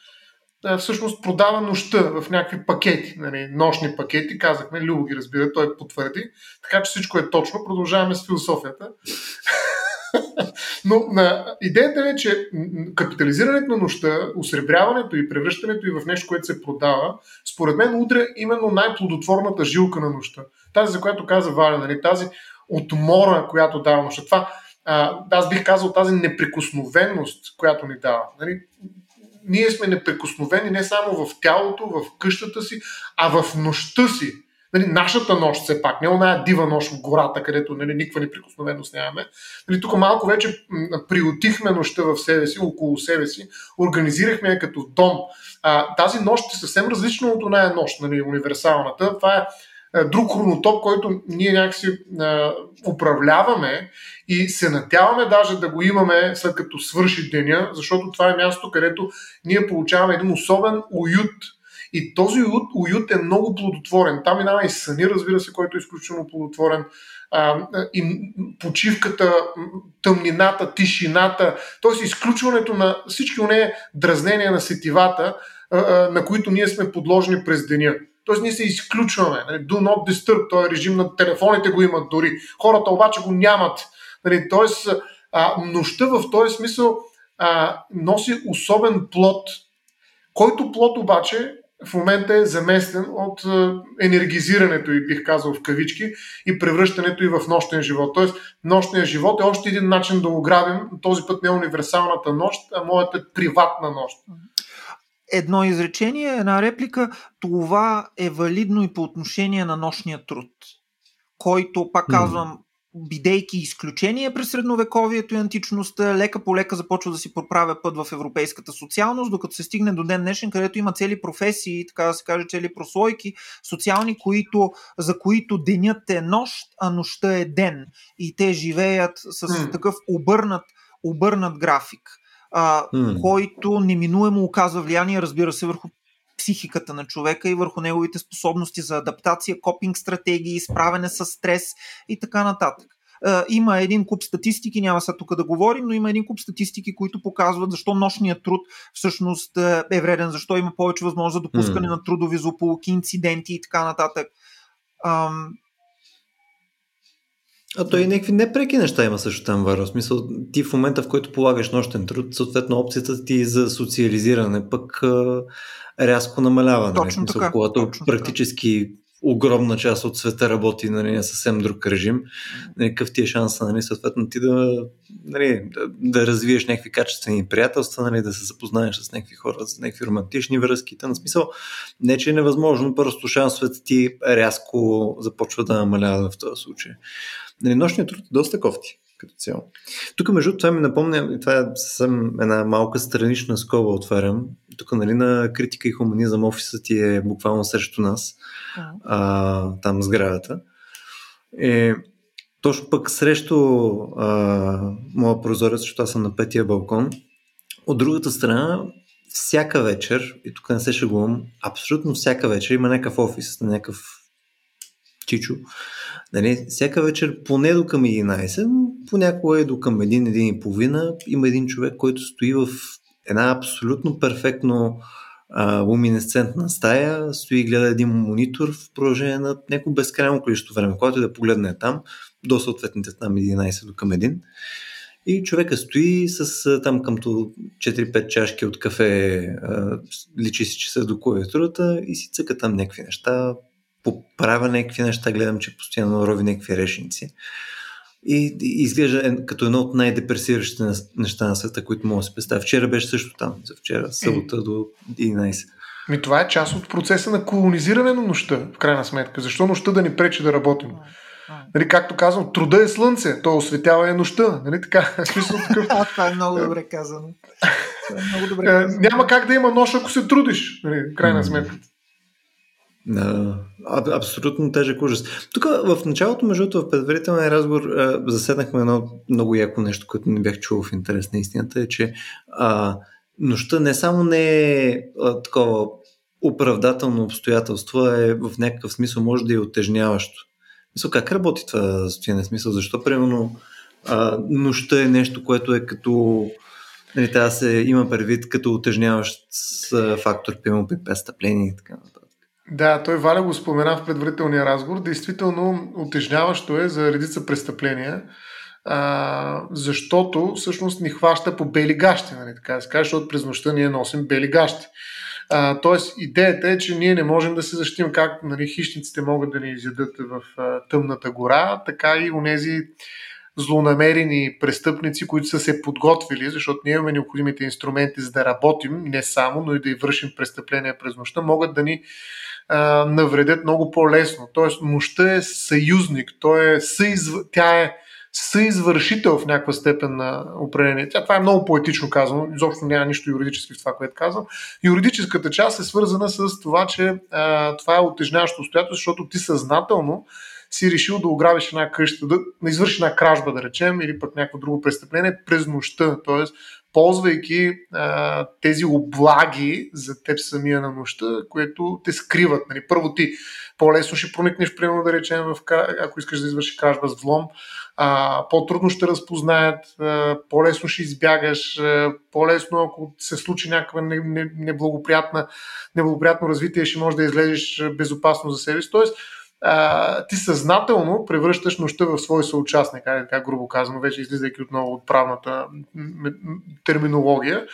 Speaker 3: всъщност продава нощта в някакви пакети, нали? нощни пакети, казахме, Любо ги разбира, той потвърди, така че всичко е точно, продължаваме с философията. Но на, идеята е, че капитализирането на нощта, осребряването и превръщането и в нещо, което се продава, според мен удря именно най-плодотворната жилка на нощта. Тази, за която каза Валя, нали, тази отмора, която дава нощта. Това, а, аз бих казал тази неприкосновеност, която ни дава. Нали? Ние сме неприкосновени не само в тялото, в къщата си, а в нощта си. Нали, нашата нощ все пак, не оная дива нощ в гората, където нали, никаква неприкосновеност нямаме. Нали, тук малко вече приотихме нощта в себе си, около себе си, организирахме я като дом. А, тази нощ е съвсем различна от оная нощ, нали, универсалната. Това е друг хронотоп, който ние някакси а, управляваме и се надяваме даже да го имаме след като свърши деня, защото това е място, където ние получаваме един особен уют и този уют, уют е много плодотворен. Там минава и съни, разбира се, който е изключително плодотворен. А, и почивката, тъмнината, тишината, т.е. изключването на всички нея дразнения на сетивата, на които ние сме подложени през деня. Тоест ние се изключваме. Нали? Do not disturb, този режим на телефоните го имат дори. Хората обаче го нямат. Нали? Тоест а, нощта в този смисъл а, носи особен плод, който плод обаче в момента е заместен от енергизирането и бих казал в кавички и превръщането и в нощен живот. Тоест, нощният живот е още един начин да ограбим. Този път не универсалната нощ, а моята приватна нощ.
Speaker 2: Едно изречение, една реплика. Това е валидно и по отношение на нощния труд, който, пак казвам, бидейки изключение през средновековието и античността, лека по лека започва да си проправя път в европейската социалност, докато се стигне до ден днешен, където има цели професии, така да се каже, цели прослойки, социални, които, за които денят е нощ, а нощта е ден. И те живеят с mm. такъв обърнат, обърнат график, а, mm. който неминуемо оказва влияние, разбира се, върху психиката на човека и върху неговите способности за адаптация, копинг стратегии, справяне с стрес и така нататък. Има един куп статистики, няма сега тук да говорим, но има един куп статистики, които показват защо нощният труд всъщност е вреден, защо има повече възможност за допускане mm. на трудови злополуки, инциденти и така нататък. Ам,
Speaker 1: а то и някакви непреки неща има също там, Варо. В смисъл, ти в момента, в който полагаш нощен труд, съответно опцията ти за социализиране пък рязко намалява. Нали?
Speaker 2: Точно
Speaker 1: смисъл,
Speaker 2: така.
Speaker 1: Когато
Speaker 2: точно
Speaker 1: практически така. огромна част от света работи нали, на съвсем друг режим, нали, какъв ти е шанса, нали, съответно ти да, нали, да, да развиеш някакви качествени приятелства, нали, да се запознаеш с някакви хора, с някакви романтични връзки. На смисъл, не че е невъзможно, просто шансовете ти рязко започва да намаляват в този случай. Нали, нощният труд е доста кофти като цяло. Тук, между това ми напомня, и това е съвсем една малка странична скоба отварям. Тук, нали, на критика и хуманизъм офисът ти е буквално срещу нас, а, там сградата. Е, точно пък срещу а, моя прозорец, защото аз съм на петия балкон, от другата страна, всяка вечер, и тук не се шегувам, абсолютно всяка вечер има някакъв офис на някакъв чичо, Нали, всяка вечер поне до към 11, но понякога е до към 1-1,5 има един човек, който стои в една абсолютно перфектно а, луминесцентна стая, стои и гледа един монитор в продължение на някакво безкрайно количество време, когато да погледне там, до съответните там 11 до към 1. И човека стои с там къмто 4-5 чашки от кафе, личи си, че са до клавиатурата и си цъка там някакви неща, поправя някакви неща, гледам, че постоянно рови някакви решеници. И, и изглежда като едно от най-депресиращите неща на света, които мога да се представя. Вчера беше също там, за вчера, събота е. до 11.
Speaker 3: Ми това е част от процеса на колонизиране на нощта, в крайна сметка. Защо нощта да ни пречи да работим? Нали, както казвам, труда е слънце, то осветява е нощта. Нали, така,
Speaker 2: смисъл такъв. а, това е много добре казано. е много добре е, казано.
Speaker 3: Няма как да има нощ, ако се трудиш, нали, в крайна сметка.
Speaker 1: Да, абсолютно тежък ужас. Тук в началото, между другото, в предварителния разговор заседнахме едно много яко нещо, което не бях чувал в интерес на истината, е, че а, нощта не само не е а, такова оправдателно обстоятелство, а е в някакъв смисъл може да е отежняващо. Мисъл, как работи това състояние? Смисъл, защо примерно а, нощта е нещо, което е като нали, трябва се има предвид като отежняващ фактор, примерно при престъпление и така нататък.
Speaker 3: Да, той Валя го спомена в предварителния разговор. Действително, отежняващо е за редица престъпления. а, защото всъщност ни хваща по бели гащи, нали, така да се каже, защото през нощта ние носим бели гащи. А, тоест, идеята е, че ние не можем да се защитим как нали, хищниците могат да ни изядат в а, тъмната гора, така и у нези злонамерени престъпници, които са се подготвили, защото ние имаме необходимите инструменти за да работим, не само, но и да и вършим престъпления през нощта, могат да ни навредят много по-лесно. Тоест, нощта е съюзник, той е съизв... тя е съизвършител в някаква степен на определение. Тя, това е много поетично казано, изобщо няма нищо юридически в това, което казвам. Юридическата част е свързана с това, че а, това е отежняващо обстоятелство, защото ти съзнателно си решил да ограбиш една къща, да, да извършиш една кражба, да речем, или пък някакво друго престъпление през нощта. Тоест, ползвайки а, тези облаги за теб самия на нощта, което те скриват. Нали. Първо ти по-лесно ще проникнеш, примерно да речем, в, ако искаш да извършиш кражба с влом, а, по-трудно ще разпознаят, а, по-лесно ще избягаш, а, по-лесно ако се случи някаква неблагоприятна, неблагоприятно развитие, ще можеш да излезеш безопасно за себе си. Тоест, а, ти съзнателно превръщаш нощта в свой съучастник, така грубо казано, вече излизайки отново от правната терминология.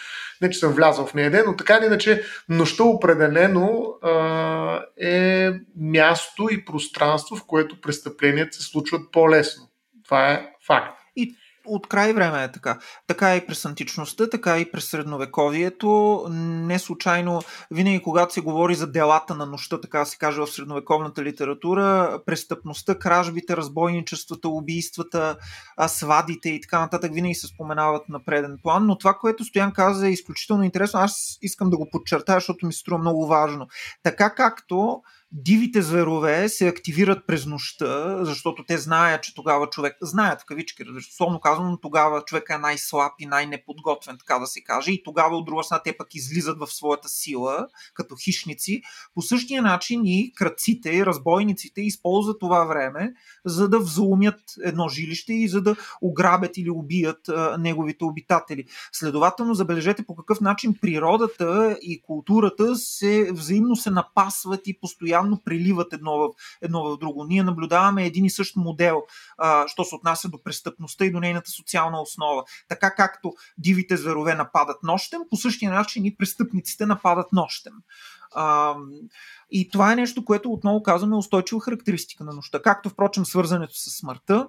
Speaker 3: Не, че съм влязъл в нея, но така или иначе нощта определено а, е място и пространство, в което престъпленията се случват по-лесно. Това е факт.
Speaker 2: И от край време е така. Така и през античността, така и през средновековието. Не случайно, винаги когато се говори за делата на нощта, така се каже в средновековната литература, престъпността, кражбите, разбойничествата, убийствата, свадите и така нататък винаги се споменават на преден план. Но това, което Стоян каза е изключително интересно. Аз искам да го подчертая, защото ми се струва много важно. Така както дивите зверове се активират през нощта, защото те знаят, че тогава човек, знаят в кавички, условно казано, тогава човек е най-слаб и най-неподготвен, така да се каже, и тогава от друга страна те пък излизат в своята сила, като хищници. По същия начин и кръците, и разбойниците използват това време, за да взломят едно жилище и за да ограбят или убият а, неговите обитатели. Следователно, забележете по какъв начин природата и културата се взаимно се напасват и постоянно постоянно преливат едно в, едно в друго. Ние наблюдаваме един и същ модел, а, що се отнася до престъпността и до нейната социална основа. Така както дивите зверове нападат нощем, по същия начин и престъпниците нападат нощем. А, и това е нещо, което отново казваме устойчива характеристика на нощта. Както, впрочем, свързането с смъртта,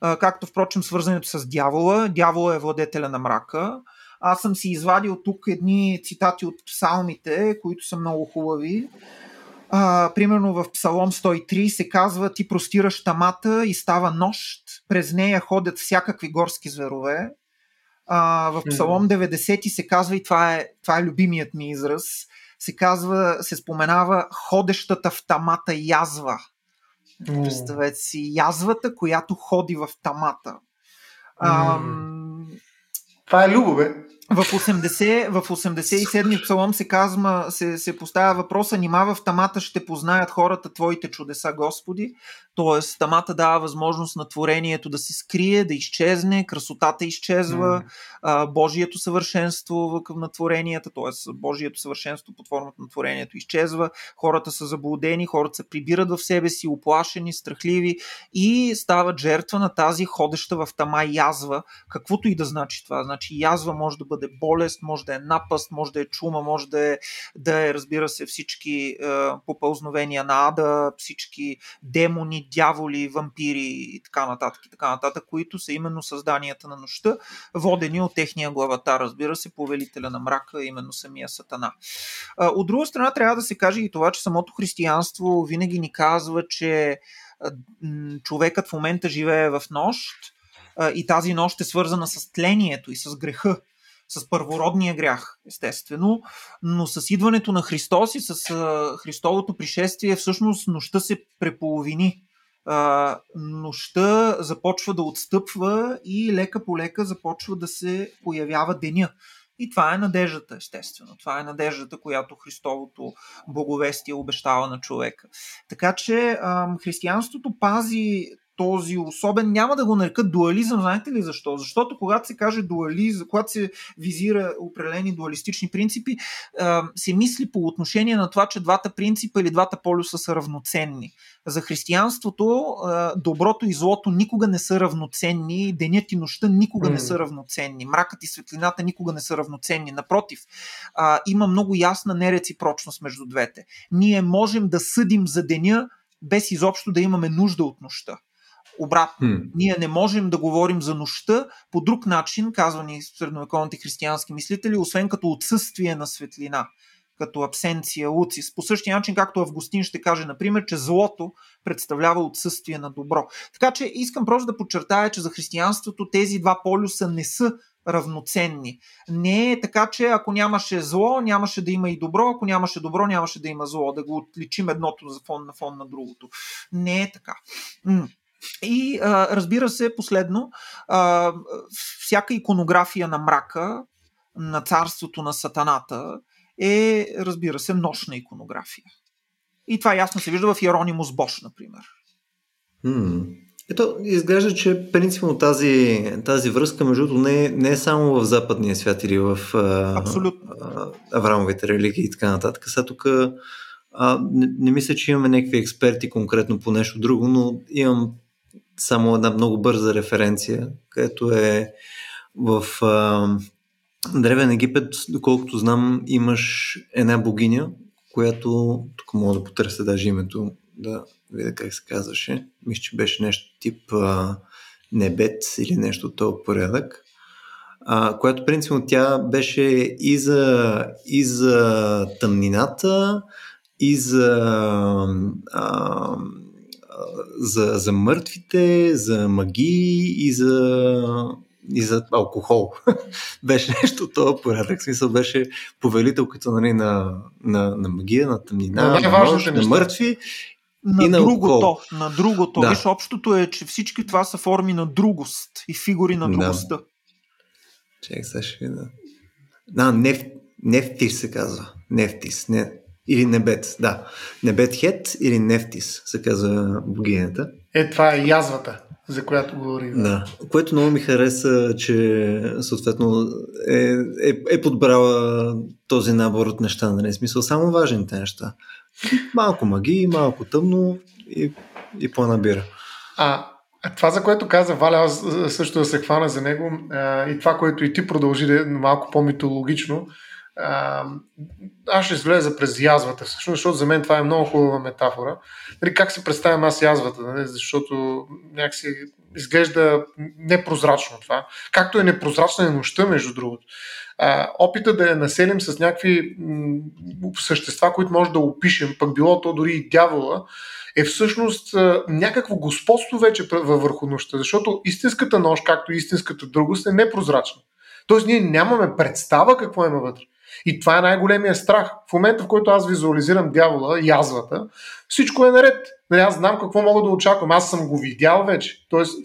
Speaker 2: както, впрочем, свързането с дявола. Дявола е владетеля на мрака. Аз съм си извадил тук едни цитати от псалмите, които са много хубави. А, примерно в Псалом 103 се казва ти простираш тамата и става нощ, през нея ходят всякакви горски зверове. А, в Псалом 90 се казва, и това е, това е любимият ми израз, се казва, се споменава ходещата в тамата язва. Представете си, язвата, която ходи в тамата. А,
Speaker 3: това е любове.
Speaker 2: В, 80, в 87-ми псалом се казва, се, се поставя въпроса, нима в тамата ще познаят хората твоите чудеса, Господи. Тоест, тамата дава възможност на творението да се скрие, да изчезне, красотата изчезва, mm. Божието съвършенство на творенията, т.е. Божието съвършенство под формата на творението изчезва, хората са заблудени, хората се прибират в себе си, оплашени, страхливи и стават жертва на тази ходеща в тама язва, каквото и да значи това. Значи язва може да бъде болест, може да е напаст, може да е чума, може да е, да е разбира се, всички е, попълзновения на ада, всички демони, дяволи, вампири и така нататък, и така нататък, които са именно създанията на нощта, водени от техния главата, разбира се, повелителя на мрака, именно самия сатана. От друга страна, трябва да се каже и това, че самото християнство винаги ни казва, че човекът в момента живее в нощ и тази нощ е свързана с тлението и с греха с първородния грях, естествено, но с идването на Христос и с Христовото пришествие всъщност нощта се преполовини нощта започва да отстъпва и лека по лека започва да се появява деня. И това е надеждата, естествено. Това е надеждата, която Христовото боговестие обещава на човека. Така че християнството пази този особен, няма да го нарекат дуализъм, знаете ли защо? Защото когато се каже дуализъм, когато се визира определени дуалистични принципи, се мисли по отношение на това, че двата принципа или двата полюса са равноценни. За християнството доброто и злото никога не са равноценни, денят и нощта никога не са равноценни, мракът и светлината никога не са равноценни. Напротив, има много ясна нереципрочност между двете. Ние можем да съдим за деня без изобщо да имаме нужда от нощта. Обратно, hmm. ние не можем да говорим за нощта по друг начин, казвани средновековните християнски мислители, освен като отсъствие на светлина, като абсенция, луцис. По същия начин, както Августин ще каже, например, че злото представлява отсъствие на добро. Така че искам просто да подчертая, че за християнството тези два полюса не са равноценни. Не е така, че ако нямаше зло, нямаше да има и добро, ако нямаше добро, нямаше да има зло, да го отличим едното за фон на фон на другото. Не е така. И а, разбира се, последно, а, всяка иконография на мрака, на царството на сатаната, е, разбира се, нощна иконография. И това ясно се вижда в Иеронимус Бош, например.
Speaker 1: Ето, изглежда, че принципно тази, тази връзка, между другото, не, не е само в западния свят или в
Speaker 2: Абсолютно.
Speaker 1: Аврамовите религии и така нататък. Сега тук а, не, не мисля, че имаме някакви експерти конкретно по нещо друго, но имам само една много бърза референция, където е в а, Древен Египет, доколкото знам, имаш една богиня, която, тук мога да потърся даже името, да видя как се казваше. Мисля, че беше нещо тип а, Небет или нещо от този порядък. А, която принципно тя беше и за, и за тъмнината, и за, а, за, за мъртвите, за магии и за, и за алкохол. беше нещо от този порядък. Смисъл беше повелителката нали, на, на, на магия, на тъмнина, на, на, на мъртви
Speaker 2: на, и на другото. На другото. Да. Виж, общото е, че всички това са форми на другост и фигури на другостта. Да.
Speaker 1: Чек, сега ще видя. Да, неф, нефтис се казва. Нефтис. Не, или небет, да. Небет хет или нефтис се казва богинята.
Speaker 3: Е, това е язвата, за която говорим.
Speaker 1: Да. Което много ми хареса, че съответно е, е, е подбрала този набор от неща, нали? Смисъл, само важните неща. Малко магии, малко тъмно и, и по-набира.
Speaker 3: А, това, за което каза Валя, аз също да се хвана за него а, и това, което и ти продължи да е малко по-митологично, а, аз ще излеза през язвата, всъщност, защото за мен това е много хубава метафора. Нали, как си представям аз язвата, нали, защото някакси изглежда непрозрачно това. Както е непрозрачна и нощта, между другото а, опита да я населим с някакви м- същества, които може да опишем, пък било то дори и дявола, е всъщност някакво господство вече върху нощта, защото истинската нощ, както и истинската другост, е непрозрачна. Тоест ние нямаме представа какво има вътре. И това е най-големия страх. В момента, в който аз визуализирам дявола, язвата, всичко е наред. Нали, аз знам какво мога да очаквам. Аз съм го видял вече. Тоест,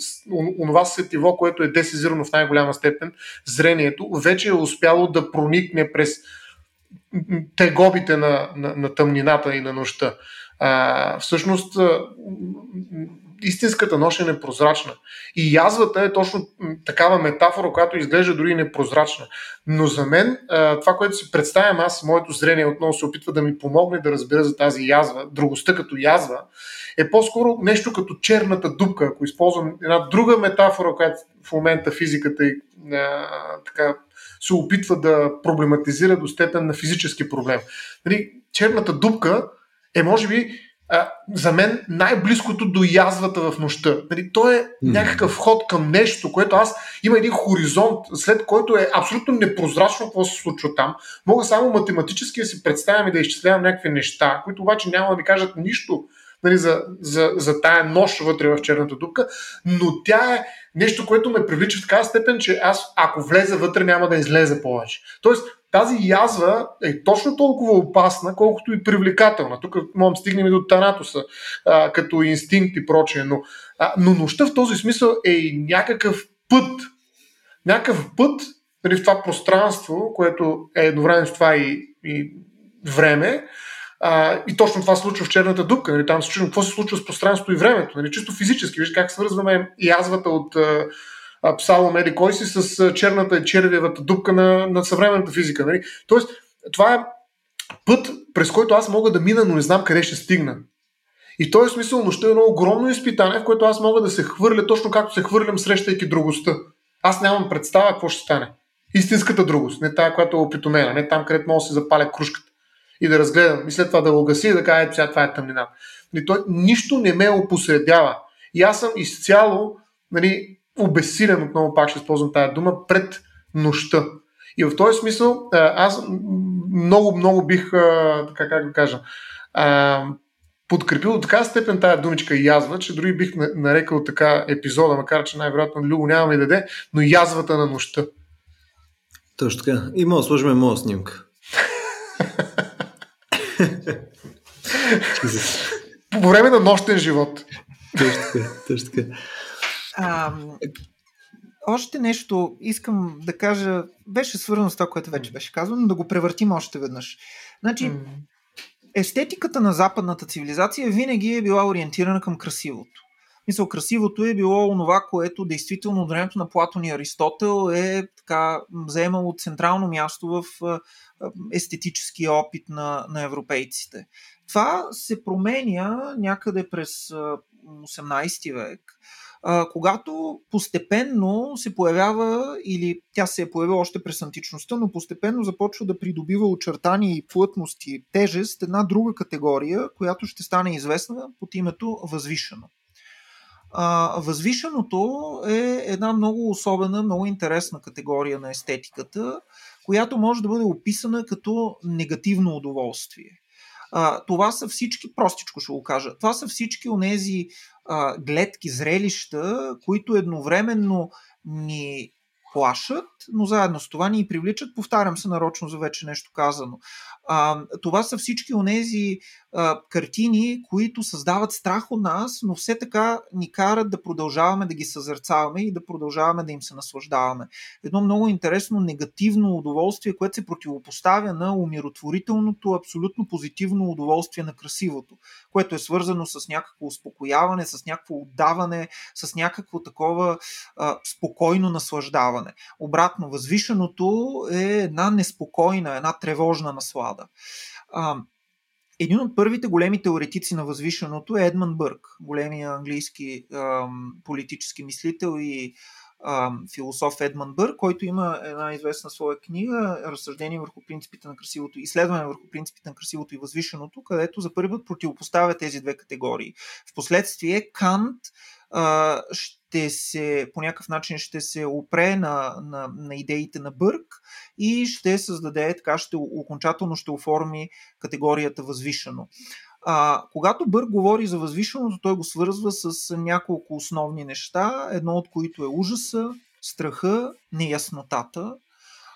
Speaker 3: онова сетиво, което е десизирано в най-голяма степен, зрението, вече е успяло да проникне през тегобите на, на, на тъмнината и на нощта. А, всъщност, истинската нощ е непрозрачна. И язвата е точно такава метафора, която изглежда дори непрозрачна. Но за мен това, което си представям аз, моето зрение отново се опитва да ми помогне да разбера за тази язва, другостта като язва, е по-скоро нещо като черната дупка, ако използвам една друга метафора, която в момента физиката и а, така се опитва да проблематизира до степен на физически проблем. Нали, черната дупка е, може би, а, за мен най-близкото до язвата в нощта. Нали, то е някакъв ход към нещо, което аз има един хоризонт, след който е абсолютно непрозрачно какво се случва там. Мога само математически да си представям и да изчислявам някакви неща, които обаче няма да ми кажат нищо нали, за, за, за тая нощ вътре в черната дупка, но тя е нещо, което ме привлича в такава степен, че аз ако влезе вътре няма да излезе повече. Тоест, тази язва е точно толкова опасна, колкото и привлекателна. Тук можем стигнем и до Танатоса, а, като инстинкт и прочее, но, а, но нощта в този смисъл е и някакъв път. Някакъв път в това пространство, което е едновременно с това и, и време, А, и точно това се случва в черната дупка. Нали? Там се чудим какво се случва с пространството и времето. Нали? Чисто физически. Виж как свързваме язвата от Псалом Еди кой си с черната и червиевата дупка на, на съвременната физика. Нали? Тоест, това е път, през който аз мога да мина, но не знам къде ще стигна. И в този смисъл нощта е едно огромно изпитание, в което аз мога да се хвърля точно както се хвърлям, срещайки другостта. Аз нямам представа какво ще стане. Истинската другост, не тая, която е опитомена, не там, където мога да се запаля кружката и да разгледам, и след това да го гаси и да кажа, сега това е тъмнина. Нали, той нищо не ме опосредява. И аз съм изцяло нали, обесилен, отново пак ще използвам тази дума, пред нощта. И в този смисъл аз много, много бих, така как да кажа, подкрепил до така степен тази думичка язва, че дори бих нарекал така епизода, макар че най-вероятно Любо няма ми даде, но язвата на нощта.
Speaker 1: Точно така. И мога да сложим моя снимка.
Speaker 3: По време на нощен живот.
Speaker 1: Точно така. Точно така.
Speaker 2: А, още нещо искам да кажа, беше свързано с това, което вече беше казано, но да го превъртим още веднъж. Значи, естетиката на западната цивилизация винаги е била ориентирана към красивото. Мисъл, красивото е било онова, което действително от времето на Платон и Аристотел е така заемало централно място в естетическия опит на, на европейците. Това се променя някъде през 18 век, когато постепенно се появява, или тя се е появила още през античността, но постепенно започва да придобива очертания и плътност и тежест една друга категория, която ще стане известна под името възвишено. възвишеното е една много особена, много интересна категория на естетиката, която може да бъде описана като негативно удоволствие. А, това са всички, простичко ще го кажа, това са всички онези а, гледки, зрелища, които едновременно ни плашат, но заедно с това ни привличат. Повтарям се нарочно за вече нещо казано. А, това са всички онези картини, които създават страх от нас, но все така ни карат да продължаваме да ги съзерцаваме и да продължаваме да им се наслаждаваме. Едно много интересно негативно удоволствие, което се противопоставя на умиротворителното, абсолютно позитивно удоволствие на красивото, което е свързано с някакво успокояване, с някакво отдаване, с някакво такова а, спокойно наслаждаване. Обратно, възвишеното е една неспокойна, една тревожна наслада. А, един от първите големи теоретици на възвишеното е Едман Бърк, големия английски ам, политически мислител и ам, философ Едман Бърк, който има една известна своя книга Разсъждение върху принципите на красивото, изследване върху принципите на красивото и възвишеното, където за първи път противопоставя тези две категории. Впоследствие Кант а, ще се, по някакъв начин ще се опре на, на, на идеите на Бърк и ще създаде, така ще окончателно ще оформи категорията възвишено. А, когато Бърк говори за възвишеното, той го свързва с няколко основни неща, едно от които е ужаса, страха, неяснотата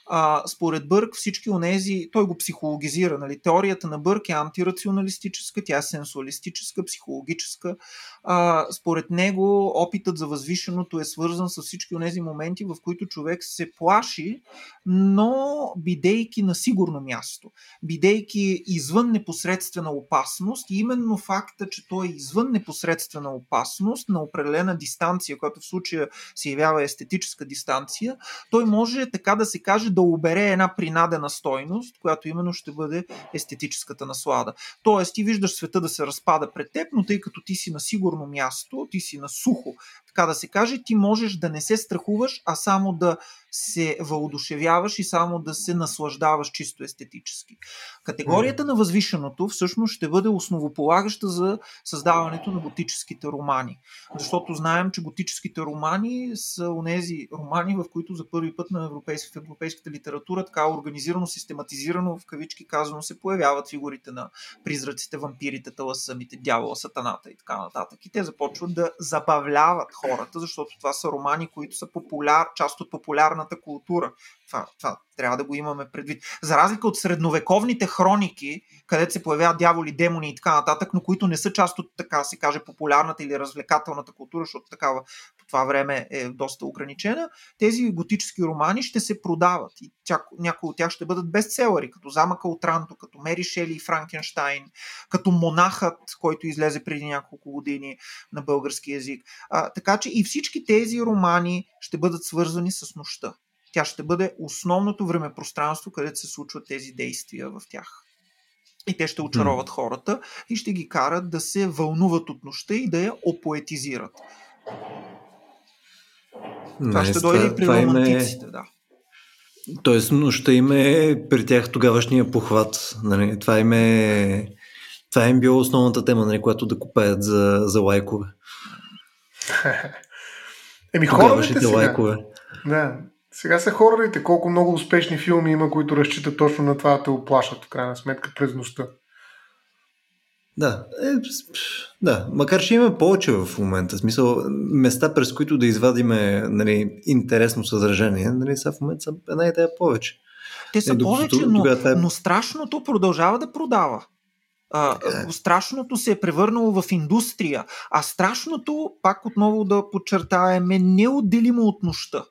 Speaker 2: а, според Бърк всички онези, той го психологизира, нали? теорията на Бърк е антирационалистическа, тя е сенсуалистическа, психологическа. А, според него опитът за възвишеното е свързан с всички онези моменти, в които човек се плаши, но бидейки на сигурно място, бидейки извън непосредствена опасност и именно факта, че той е извън непосредствена опасност на определена дистанция, която в случая се явява естетическа дистанция, той може така да се каже да обере една принадена стойност, която именно ще бъде естетическата наслада. Тоест, ти виждаш света да се разпада пред теб, но тъй като ти си на сигурно място, ти си на сухо, така да се каже, ти можеш да не се страхуваш, а само да се въодушевяваш и само да се наслаждаваш чисто естетически. Категорията на възвишеното всъщност ще бъде основополагаща за създаването на готическите романи. Защото знаем, че готическите романи са онези романи, в които за първи път на европейски, в европейската литература така организирано, систематизирано, в кавички казано, се появяват фигурите на призраците, вампирите, таласамите, дявола, сатаната и така нататък. И те започват да забавляват хората, защото това са романи, които са популяр, част от популярната култура. Това, това трябва да го имаме предвид. За разлика от средновековните хроники, където се появяват дяволи, демони и така нататък, но които не са част от, така се каже, популярната или развлекателната култура, защото такава това време е доста ограничена, тези готически романи ще се продават и тя, някои от тях ще бъдат бестселери, като Замъка от Ранто, като Мери Шели и Франкенштайн, като Монахът, който излезе преди няколко години на български язик. А, така че и всички тези романи ще бъдат свързани с нощта. Тя ще бъде основното времепространство, където се случват тези действия в тях. И те ще очароват хората и ще ги карат да се вълнуват от нощта и да я опоетизират. Това ще дойде при това романтиците, е... да.
Speaker 1: Тоест, нощта им е при тях тогавашния похват. Нали? Това им е това им било основната тема, нали, която да купаят за, за лайкове.
Speaker 3: Еми, хората лайкове. Да. Сега са хорорите. Колко много успешни филми има, които разчитат точно на това да те оплашат, в крайна сметка, през нощта.
Speaker 1: Да, е, да, макар че има повече в момента, в смисъл места, през които да извадиме нали, интересно съдържание, нали, са в момента са една идея повече.
Speaker 2: Те са е, повече, но, е... но страшното продължава да продава. А, е. Страшното се е превърнало в индустрия, а страшното, пак отново да подчертаем, е неотделимо от нощта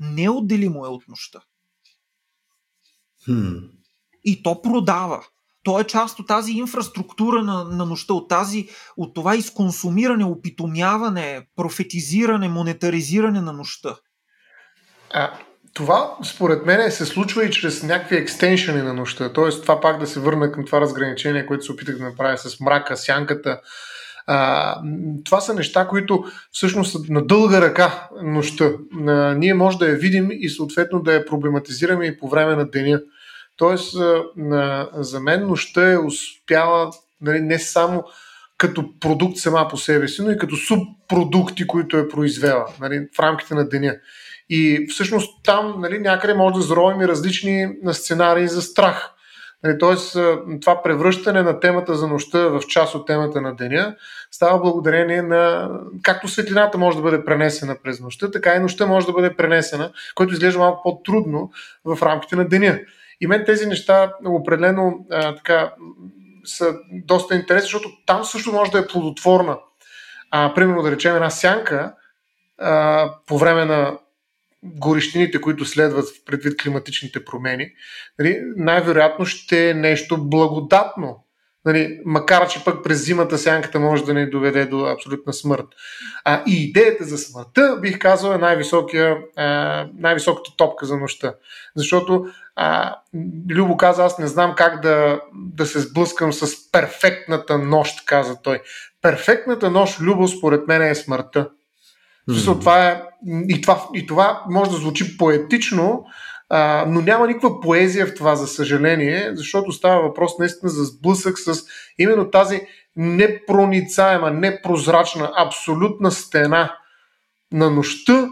Speaker 2: неотделимо е от нощта.
Speaker 1: Хм.
Speaker 2: И то продава. То е част от тази инфраструктура на, на нощта, от, тази, от това изконсумиране, опитомяване, профетизиране, монетаризиране на нощта.
Speaker 3: А, това, според мен, се случва и чрез някакви екстеншени на нощта. Тоест, това пак да се върна към това разграничение, което се опитах да направя с мрака, сянката, а, това са неща, които всъщност са на дълга ръка нощта. А, ние може да я видим и съответно да я проблематизираме и по време на деня. Тоест, за мен нощта е успяла нали, не само като продукт сама по себе си, но и като субпродукти, които е произвела нали, в рамките на деня. И всъщност там нали, някъде може да заровим и различни сценарии за страх. Нали, тоест, това превръщане на темата за нощта в част от темата на деня става благодарение на както светлината може да бъде пренесена през нощта, така и нощта може да бъде пренесена, което изглежда малко по-трудно в рамките на деня. И мен тези неща определено а, така, са доста интересни, защото там също може да е плодотворна. А, примерно да речем една сянка а, по време на горещините, които следват предвид климатичните промени, нали, най-вероятно ще е нещо благодатно. Нали, макар, че пък през зимата сянката може да не доведе до абсолютна смърт. А, и идеята за смъртта, бих казал, е а, най-високата топка за нощта. Защото а, Любо каза, аз не знам как да, да се сблъскам с перфектната нощ, каза той. Перфектната нощ, Любо, според мен е смъртта. Mm-hmm. Това е, и, това, и това може да звучи поетично, а, но няма никаква поезия в това, за съжаление, защото става въпрос наистина за сблъсък с именно тази непроницаема, непрозрачна, абсолютна стена на нощта,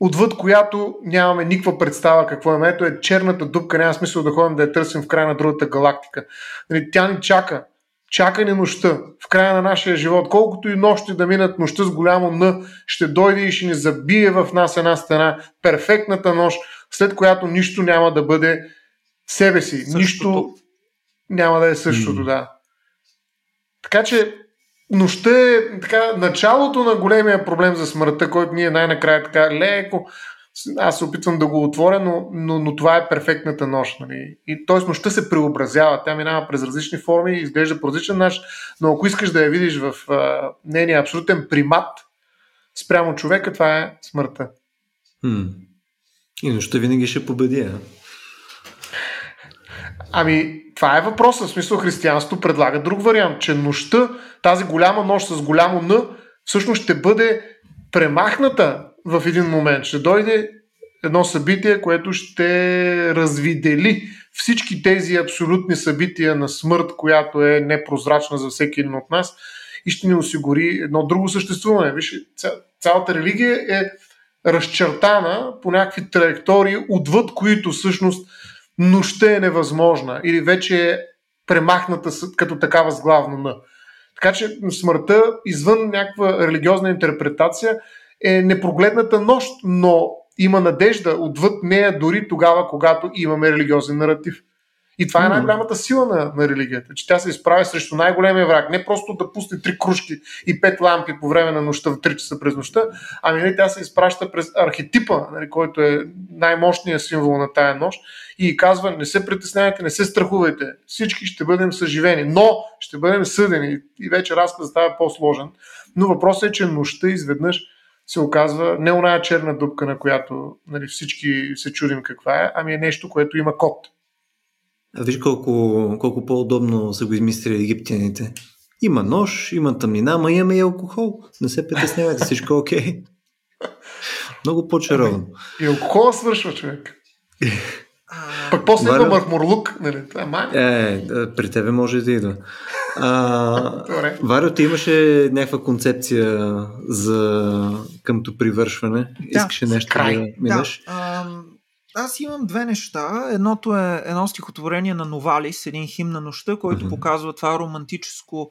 Speaker 3: отвъд която нямаме никаква представа какво е. Ето е черната дупка, няма смисъл да ходим да я търсим в края на другата галактика. Нали, тя ни чака чакане нощта в края на нашия живот, колкото и нощи да минат нощта с голямо Н, ще дойде и ще ни забие в нас една стена, перфектната нощ, след която нищо няма да бъде себе си. Същото. Нищо няма да е същото, mm. да. Така че нощта е така, началото на големия проблем за смъртта, който ние най-накрая така леко аз се опитвам да го отворя, но, но, но това е перфектната нощ. Нали? И т.е. нощта се преобразява, тя минава през различни форми, изглежда по различен начин, но ако искаш да я видиш в а, нейния абсолютен примат спрямо човека, това е смъртта.
Speaker 1: Хм. И нощта винаги ще победи, а?
Speaker 3: Ами, това е въпросът. В смисъл християнството предлага друг вариант, че нощта, тази голяма нощ с голямо Н, всъщност ще бъде премахната в един момент. Ще дойде едно събитие, което ще развидели всички тези абсолютни събития на смърт, която е непрозрачна за всеки един от нас и ще ни осигури едно друго съществуване. Виж, цялата религия е разчертана по някакви траектории, отвъд които всъщност нощта е невъзможна или вече е премахната като такава с главно на. Така че смъртта, извън някаква религиозна интерпретация, е непрогледната нощ, но има надежда отвъд нея дори тогава, когато имаме религиозен наратив. И това е най-голямата сила на, на религията, че тя се изправя срещу най-големия враг. Не просто да пусне три кружки и пет лампи по време на нощта в 3 часа през нощта, ами не, тя се изпраща през архетипа, нали, който е най-мощният символ на тая нощ и казва, не се притеснявайте, не се страхувайте, всички ще бъдем съживени, но ще бъдем съдени и вече разказът става по-сложен. Но въпросът е, че нощта изведнъж се оказва не оная черна дупка, на която нали, всички се чудим каква е, ами е нещо, което има код.
Speaker 1: А виж колко, колко по-удобно са го измислили египтяните. Има нож, има тъмнина, ама имаме и алкохол. Не се притеснявайте, всичко е окей. Okay. Много по-чаровно.
Speaker 3: И алкохола свършва човек. Пък после Валя... има мърмурлук, нали? Това е май.
Speaker 1: Е, при тебе може да идва. А, Варио, ти имаше някаква концепция за къмто привършване. Да, Искаше нещо край. да минеш? Да,
Speaker 2: аз имам две неща. Едното е едно стихотворение на Новалис, един хим на нощта, който mm-hmm. показва това романтическо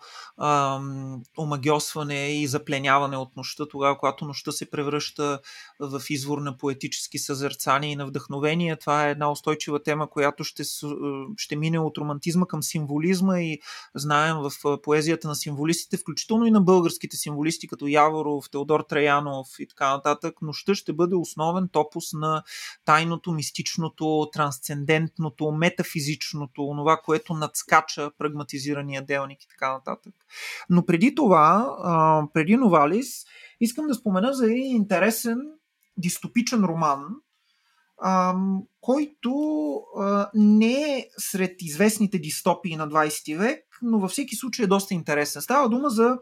Speaker 2: омагиосване и запленяване от нощта, тогава, когато нощта се превръща в извор на поетически съзерцания и на вдъхновение. Това е една устойчива тема, която ще, ще мине от романтизма към символизма и знаем в поезията на символистите, включително и на българските символисти, като Яворов, Теодор Траянов и така нататък. Нощта ще бъде основен топус на тайното мистичното, трансцендентното, метафизичното, онова, което надскача прагматизирания делник и така нататък. Но преди това, преди Новалис, искам да спомена за един интересен дистопичен роман, който не е сред известните дистопии на 20 век, но във всеки случай е доста интересен. Става дума за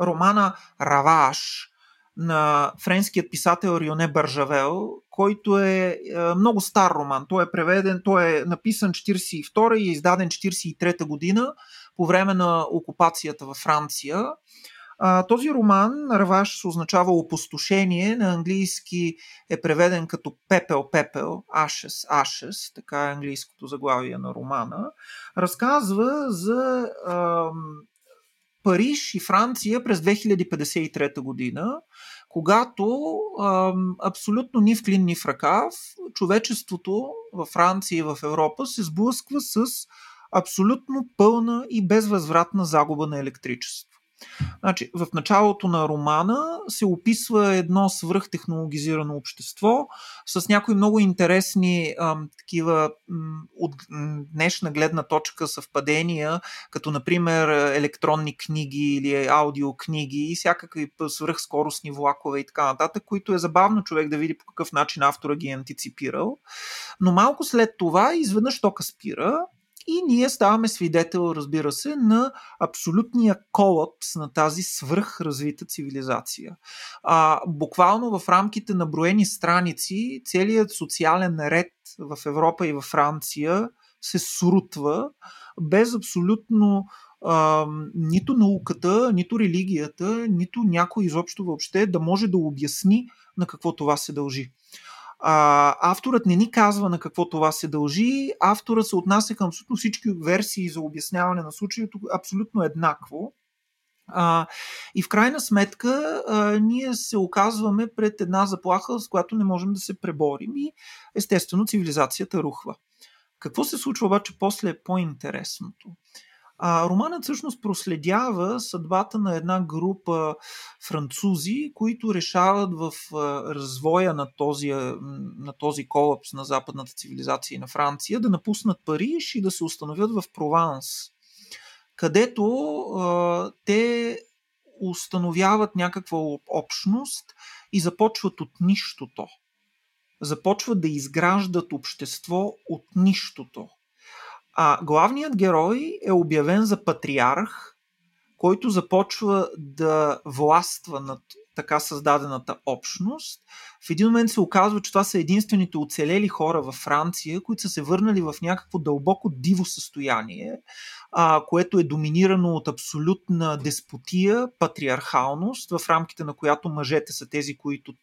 Speaker 2: романа Раваш, на френският писател Рионе Бържавел, който е, е много стар роман. Той е преведен, той е написан 42 и е издаден 43 година по време на окупацията във Франция. А, този роман, Раваш, се означава опустошение, на английски е преведен като пепел, пепел, ashes, ashes, така е английското заглавие на романа. Разказва за Париж и Франция през 2053 година, когато ам, абсолютно ни в клин, ни в ръкав, човечеството във Франция и в Европа се сблъсква с абсолютно пълна и безвъзвратна загуба на електричество. Значи, в началото на романа се описва едно свръхтехнологизирано общество с някои много интересни ам, такива м, от днешна гледна точка съвпадения, като например електронни книги или аудиокниги и всякакви свръхскоростни влакове и така нататък, които е забавно човек да види по какъв начин автора ги е антиципирал. Но малко след това изведнъж тока спира и ние ставаме свидетел, разбира се, на абсолютния колапс на тази свръхразвита цивилизация. А, буквално в рамките на броени страници целият социален ред в Европа и във Франция се срутва без абсолютно а, нито науката, нито религията, нито някой изобщо въобще да може да обясни на какво това се дължи. А, авторът не ни казва на какво това се дължи. Авторът се отнася към абсолютно всички версии за обясняване на случаето абсолютно еднакво. А, и в крайна сметка а, ние се оказваме пред една заплаха, с която не можем да се преборим и естествено цивилизацията рухва. Какво се случва обаче после е по-интересното? А, романът всъщност проследява съдбата на една група французи, които решават в развоя на този, на този колапс на западната цивилизация и на Франция да напуснат Париж и да се установят в Прованс, където а, те установяват някаква общност и започват от нищото. Започват да изграждат общество от нищото. А главният герой е обявен за патриарх, който започва да властва над така създадената общност. В един момент се оказва, че това са единствените оцелели хора във Франция, които са се върнали в някакво дълбоко диво състояние, а, което е доминирано от абсолютна деспотия, патриархалност, в рамките на която мъжете са тези, които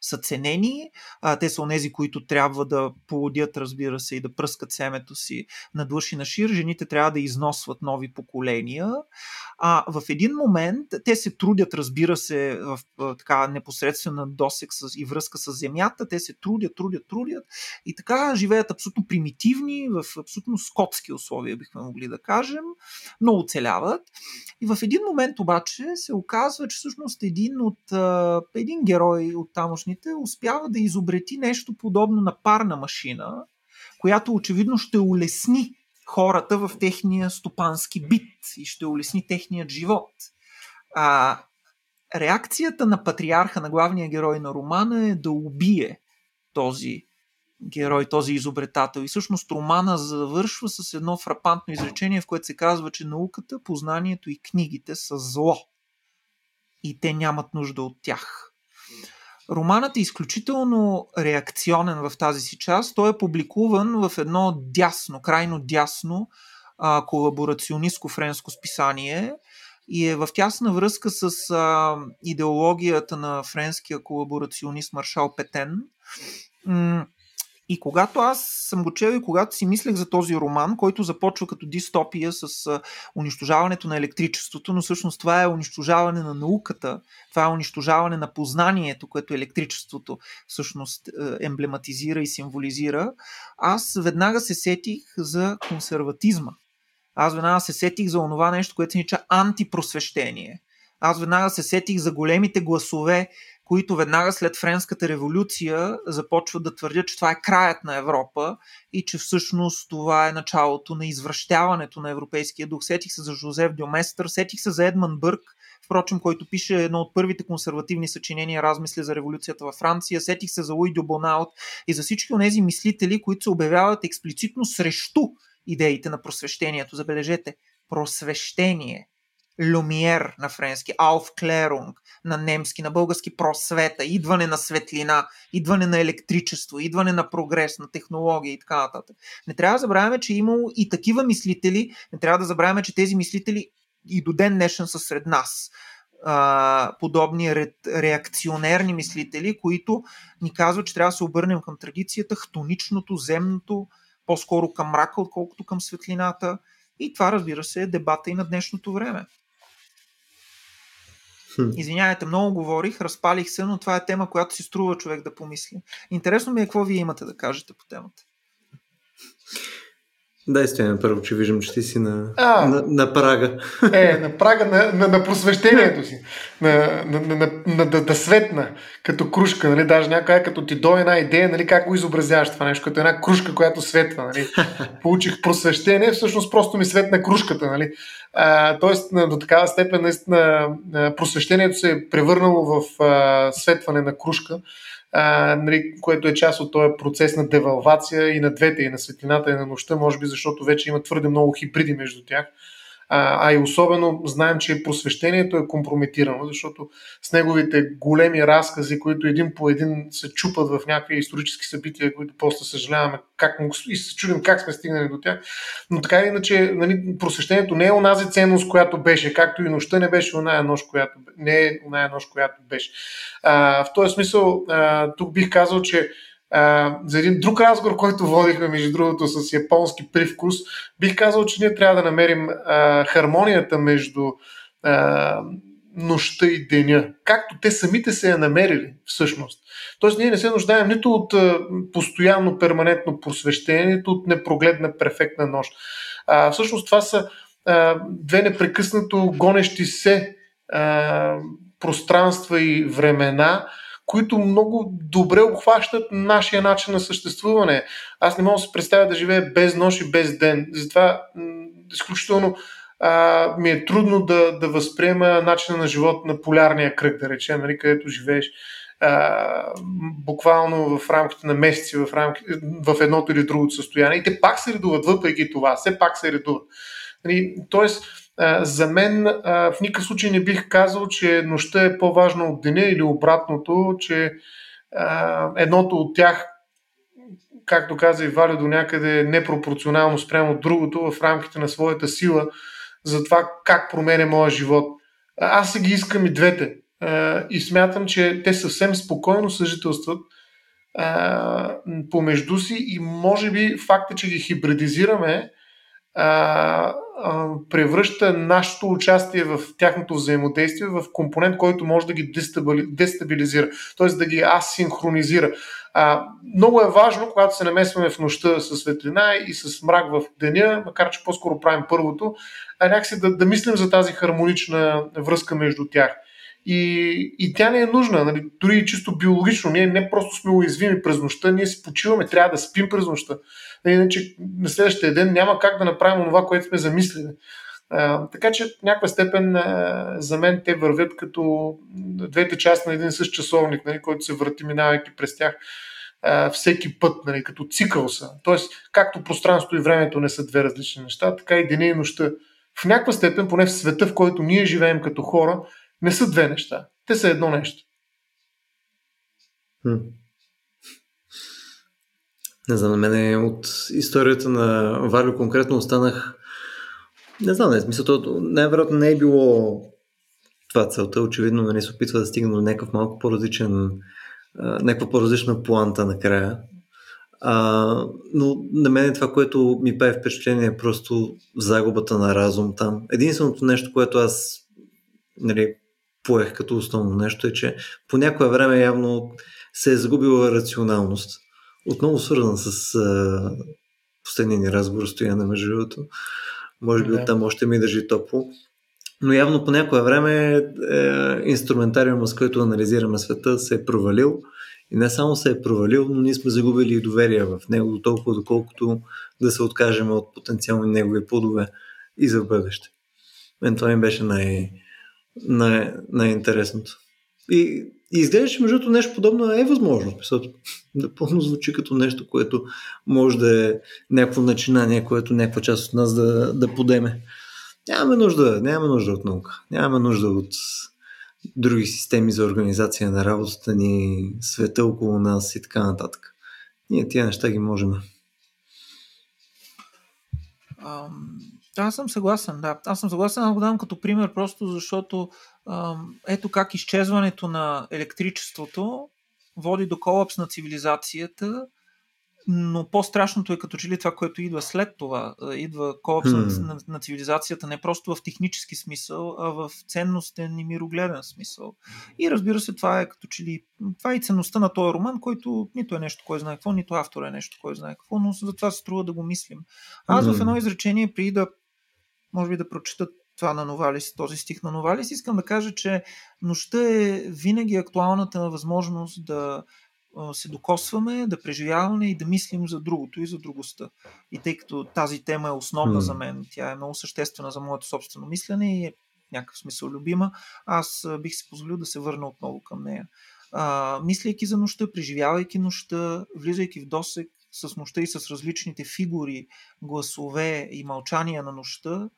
Speaker 2: са ценени. А, те са онези, които трябва да плодят, разбира се, и да пръскат семето си на длъж и на шир. Жените трябва да износват нови поколения. А, в един момент те се трудят, разбира се, в така непосредствена досек с, и връзка връзка с земята, те се трудят, трудят, трудят и така живеят абсолютно примитивни, в абсолютно скотски условия, бихме могли да кажем, но оцеляват. И в един момент обаче се оказва, че всъщност един от един герой от тамошните успява да изобрети нещо подобно на парна машина, която очевидно ще улесни хората в техния стопански бит и ще улесни техният живот. А, реакцията на патриарха, на главния герой на романа е да убие този герой, този изобретател. И всъщност романа завършва с едно фрапантно изречение, в което се казва, че науката, познанието и книгите са зло. И те нямат нужда от тях. Романът е изключително реакционен в тази си част. Той е публикуван в едно дясно, крайно дясно колаборационистко френско списание и е в тясна връзка с а, идеологията на френския колаборационист Маршал Петен. И когато аз съм го чел и когато си мислех за този роман, който започва като дистопия с унищожаването на електричеството, но всъщност това е унищожаване на науката, това е унищожаване на познанието, което електричеството всъщност емблематизира и символизира, аз веднага се сетих за консерватизма. Аз веднага се сетих за онова нещо, което се нарича антипросвещение. Аз веднага се сетих за големите гласове, които веднага след Френската революция започват да твърдят, че това е краят на Европа и че всъщност това е началото на извръщаването на европейския дух. Сетих се за Жозеф Дюместър, сетих се за Едман Бърк, впрочем, който пише едно от първите консервативни съчинения Размисли за революцията във Франция, сетих се за Луи Дюбонаут и за всички от тези мислители, които се обявяват експлицитно срещу идеите на просвещението. Забележете, просвещение. Люмиер на френски, Aufklärung на немски, на български просвета, идване на светлина, идване на електричество, идване на прогрес, на технология и така нататък. Не трябва да забравяме, че е имало и такива мислители, не трябва да забравяме, че тези мислители и до ден днешен са сред нас. Подобни ре, реакционерни мислители, които ни казват, че трябва да се обърнем към традицията, хтоничното, земното, по-скоро към мрака, отколкото към светлината. И това, разбира се, е дебата и на днешното време. Извинявайте, много говорих, разпалих се, но това е тема, която си струва човек да помисли. Интересно ми е какво вие имате да кажете по темата.
Speaker 1: Дай стояне първо, че виждам, че ти си на, а, на, на прага.
Speaker 3: Е, на прага на, на, на просвещението си. На, на, на, на, на, да, да светна, като кружка. Нали? Даже някаква като ти дойде една идея, нали, как го изобразяваш това нещо, като една кружка, която светва. Нали? Получих просвещение, всъщност просто ми светна кружката. Нали? А, тоест, до такава степен, наистина, просвещението се е превърнало в а, светване на кружка нали, което е част от този процес на девалвация и на двете, и на светлината, и на нощта, може би защото вече има твърде много хибриди между тях а, и особено знаем, че просвещението е компрометирано, защото с неговите големи разкази, които един по един се чупат в някакви исторически събития, които после съжаляваме как, и се чудим как сме стигнали до тях. Но така или иначе, нали, просвещението не е онази ценност, която беше, както и нощта не беше оная нощ, която, не е оная нощ, която беше. А, в този смисъл, а, тук бих казал, че за един друг разговор, който водихме, между другото, с японски привкус, бих казал, че ние трябва да намерим а, хармонията между а, нощта и деня, както те самите се я намерили всъщност. Тоест ние не се нуждаем нито от а, постоянно, перманентно просвещение, нито от непрогледна, перфектна нощ. А, всъщност това са а, две непрекъснато гонещи се а, пространства и времена, които много добре обхващат нашия начин на съществуване. Аз не мога да се представя да живея без нощ и без ден. Затова изключително а, ми е трудно да, да възприема начина на живот на полярния кръг, да речем, нали, където живееш а, буквално в рамките на месеци, в, рамки, в едното или другото състояние. И те пак се редуват, въпреки това. Все пак се редуват. Нали, тоест, за мен в никакъв случай не бих казал, че нощта е по-важна от деня или обратното, че едното от тях, както каза и Валю, до някъде е непропорционално спрямо от другото в рамките на своята сила за това как променя моя живот. Аз се ги искам и двете. И смятам, че те съвсем спокойно съжителстват помежду си и може би факта, че ги хибридизираме, превръща нашето участие в тяхното взаимодействие в компонент, който може да ги дестабилизира, т.е. да ги асинхронизира. А, много е важно, когато се намесваме в нощта с светлина и с мрак в деня, макар че по-скоро правим първото, а някакси да, да мислим за тази хармонична връзка между тях. И, и тя не е нужна, нали, дори и чисто биологично. Ние не просто сме уязвими през нощта, ние си почиваме, трябва да спим през нощта. Иначе на следващия ден няма как да направим това, което сме замислили. А, така че в някаква степен а, за мен те вървят като двете части на един същ часовник, нали, който се върти, минавайки през тях а, всеки път, нали, като цикъл са. Тоест, както пространството и времето не са две различни неща, така и деня и нощта. В някаква степен, поне в света, в който ние живеем като хора, не са две неща. Те са едно нещо.
Speaker 1: Хм. Не знам, на мен от историята на Валю конкретно останах не знам, не, смисъл, най-вероятно не е било това целта. Очевидно, не нали, се опитва да стигне до някакъв малко по-различен, някаква по-различна планта накрая. А, но на мен това, което ми прави впечатление е просто загубата на разум там. Единственото нещо, което аз нали, поех като основно нещо е, че по някое време явно се е загубила рационалност. Отново свързан с а, последния ни разговор стояне между другото. Може би да. оттам още ми държи топло. Но явно по някое време е, инструментариума, с който анализираме света, се е провалил. И не само се е провалил, но ние сме загубили и доверие в него, до толкова доколкото да се откажем от потенциални негови плодове и за бъдеще. Мен това ми беше най- най- най-интересното. И, и изглежда, между нещо подобно е възможно. Напълно звучи като нещо, което може да е някакво начинание, което някаква част от нас да, да подеме. Нямаме нужда, нямаме нужда от наука. Нямаме нужда от други системи за организация на работата ни, света около нас и така нататък. Ние тия неща ги можем.
Speaker 2: Аз съм съгласен, да. Аз съм съгласен, да го дам като пример, просто защото ето как изчезването на електричеството води до колапс на цивилизацията, но по-страшното е като че ли това, което идва след това. Идва колапс hmm. на, на цивилизацията не просто в технически смисъл, а в ценностен и мирогледен смисъл. И разбира се, това е като че ли. Това е и ценността на този роман, който нито е нещо, кой знае какво, нито автор е нещо, кой знае какво, но за това се струва да го мислим. Аз hmm. в едно изречение, преди да може би да прочитат това на Новалис, този стих на Новалис, искам да кажа, че нощта е винаги актуалната възможност да се докосваме, да преживяваме и да мислим за другото и за другостта. И тъй като тази тема е основна mm. за мен, тя е много съществена за моето собствено мислене и е в някакъв смисъл любима, аз бих си позволил да се върна отново към нея. А, мислейки за нощта, преживявайки нощта, влизайки в досек с нощта и с различните фигури, гласове и мълчания на нощта,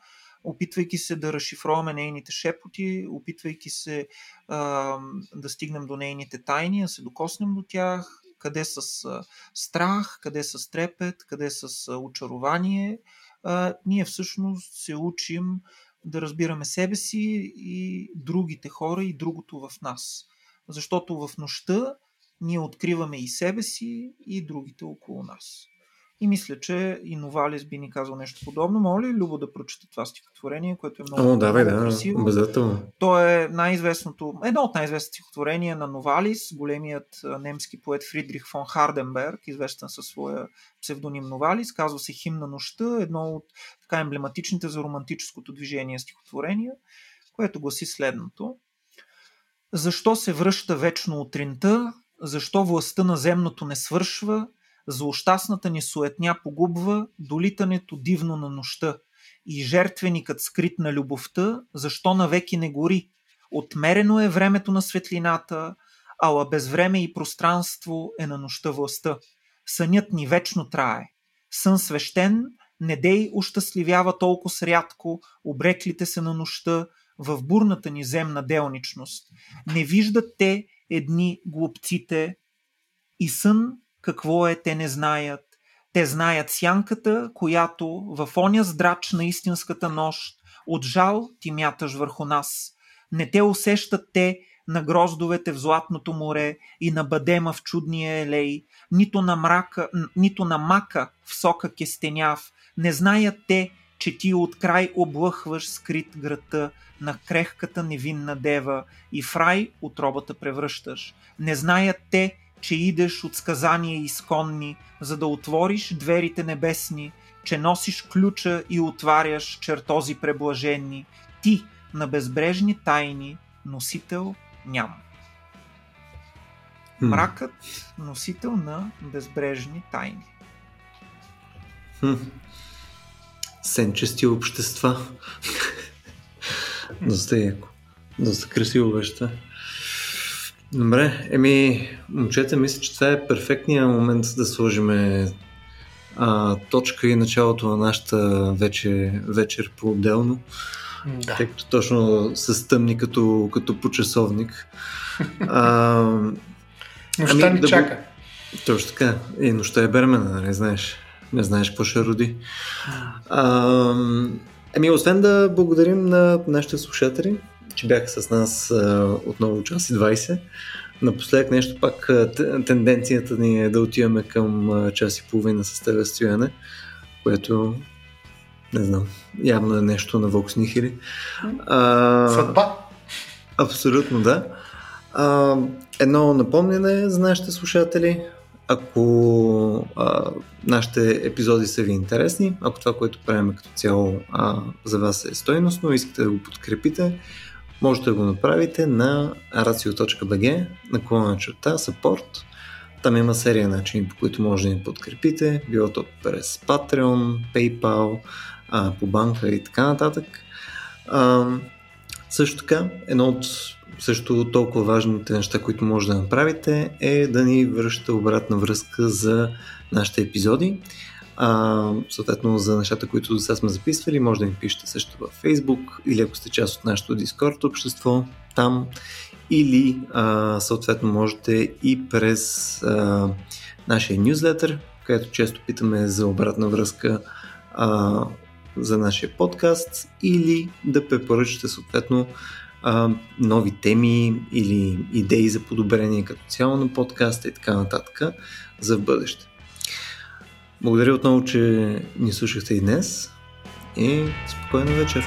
Speaker 2: опитвайки се да разшифроваме нейните шепоти, опитвайки се а, да стигнем до нейните тайни, да се докоснем до тях, къде с а, страх, къде с трепет, къде с а, очарование, а, ние всъщност се учим да разбираме себе си и другите хора и другото в нас. Защото в нощта ние откриваме и себе си и другите около нас. И мисля, че и Новалис би ни казал нещо подобно. Моля ли Любо да прочете това стихотворение, което е много,
Speaker 1: О, давай,
Speaker 2: много
Speaker 1: да, красиво. Обязателно.
Speaker 2: То е най-известното, едно от най-известните стихотворения на Новалис, големият немски поет Фридрих фон Харденберг, известен със своя псевдоним Новалис, казва се Хим на нощта, едно от така емблематичните за романтическото движение стихотворения, което гласи следното. Защо се връща вечно утринта, защо властта на земното не свършва, Злощастната ни суетня погубва долитането дивно на нощта и жертвеникът скрит на любовта, защо навеки не гори? Отмерено е времето на светлината, ала без време и пространство е на нощта властта. Сънят ни вечно трае. Сън свещен, не дей ощастливява толкова срядко, обреклите се на нощта в бурната ни земна делничност. Не виждат те едни глупците и сън какво е, те не знаят. Те знаят сянката, която в оня здрач на истинската нощ от жал ти мяташ върху нас. Не те усещат те на гроздовете в златното море и на бадема в чудния елей, нито на, мрака, нито на мака в сока кестеняв. Не знаят те, че ти от край облъхваш скрит града на крехката невинна дева и в рай отробата превръщаш. Не знаят те, че идеш от сказания изконни, за да отвориш дверите небесни, че носиш ключа и отваряш чертози преблажени. Ти на безбрежни тайни носител няма. Мракът носител на безбрежни тайни.
Speaker 1: Хм. Сенчести общества. Доста яко. Доста красиво веща. Добре, еми, момчета, мисля, че това е перфектният момент да сложим а, точка и началото на нашата вече, вечер по-отделно. Да. Тъй като точно се стъмни като, като по часовник.
Speaker 3: А, нощта ами, ни да чака.
Speaker 1: Точно така. И нощта е бермена, не знаеш. Не знаеш какво ще роди. А, ами, освен да благодарим на нашите слушатели, че бяха с нас а, отново час и 20. Напоследък нещо пак тенденцията ни е да отиваме към час и половина с тебе стояне, което не знам, явно е нещо на Vox Nihili.
Speaker 3: Съдба?
Speaker 1: Абсолютно да. А, едно напомняне за нашите слушатели. Ако а, нашите епизоди са ви интересни, ако това, което правим като цяло а, за вас е стойностно, искате да го подкрепите, можете да го направите на racio.bg наклона черта support. Там има серия начини, по които може да ни подкрепите, било то през Patreon, PayPal, а, по банка и така нататък. А, също така, едно от също толкова важните неща, които може да направите е да ни връщате обратна връзка за нашите епизоди. А, съответно за нещата, които до сега сме записвали, може да ни пишете също във Facebook или ако сте част от нашото Discord общество, там или а, съответно можете и през а, нашия нюзлетър, където често питаме за обратна връзка а, за нашия подкаст или да препоръчате съответно а, нови теми или идеи за подобрение като цяло на подкаста и така нататък за бъдеще. Благодаря отново, че ни слушахте и днес и спокойна вечер!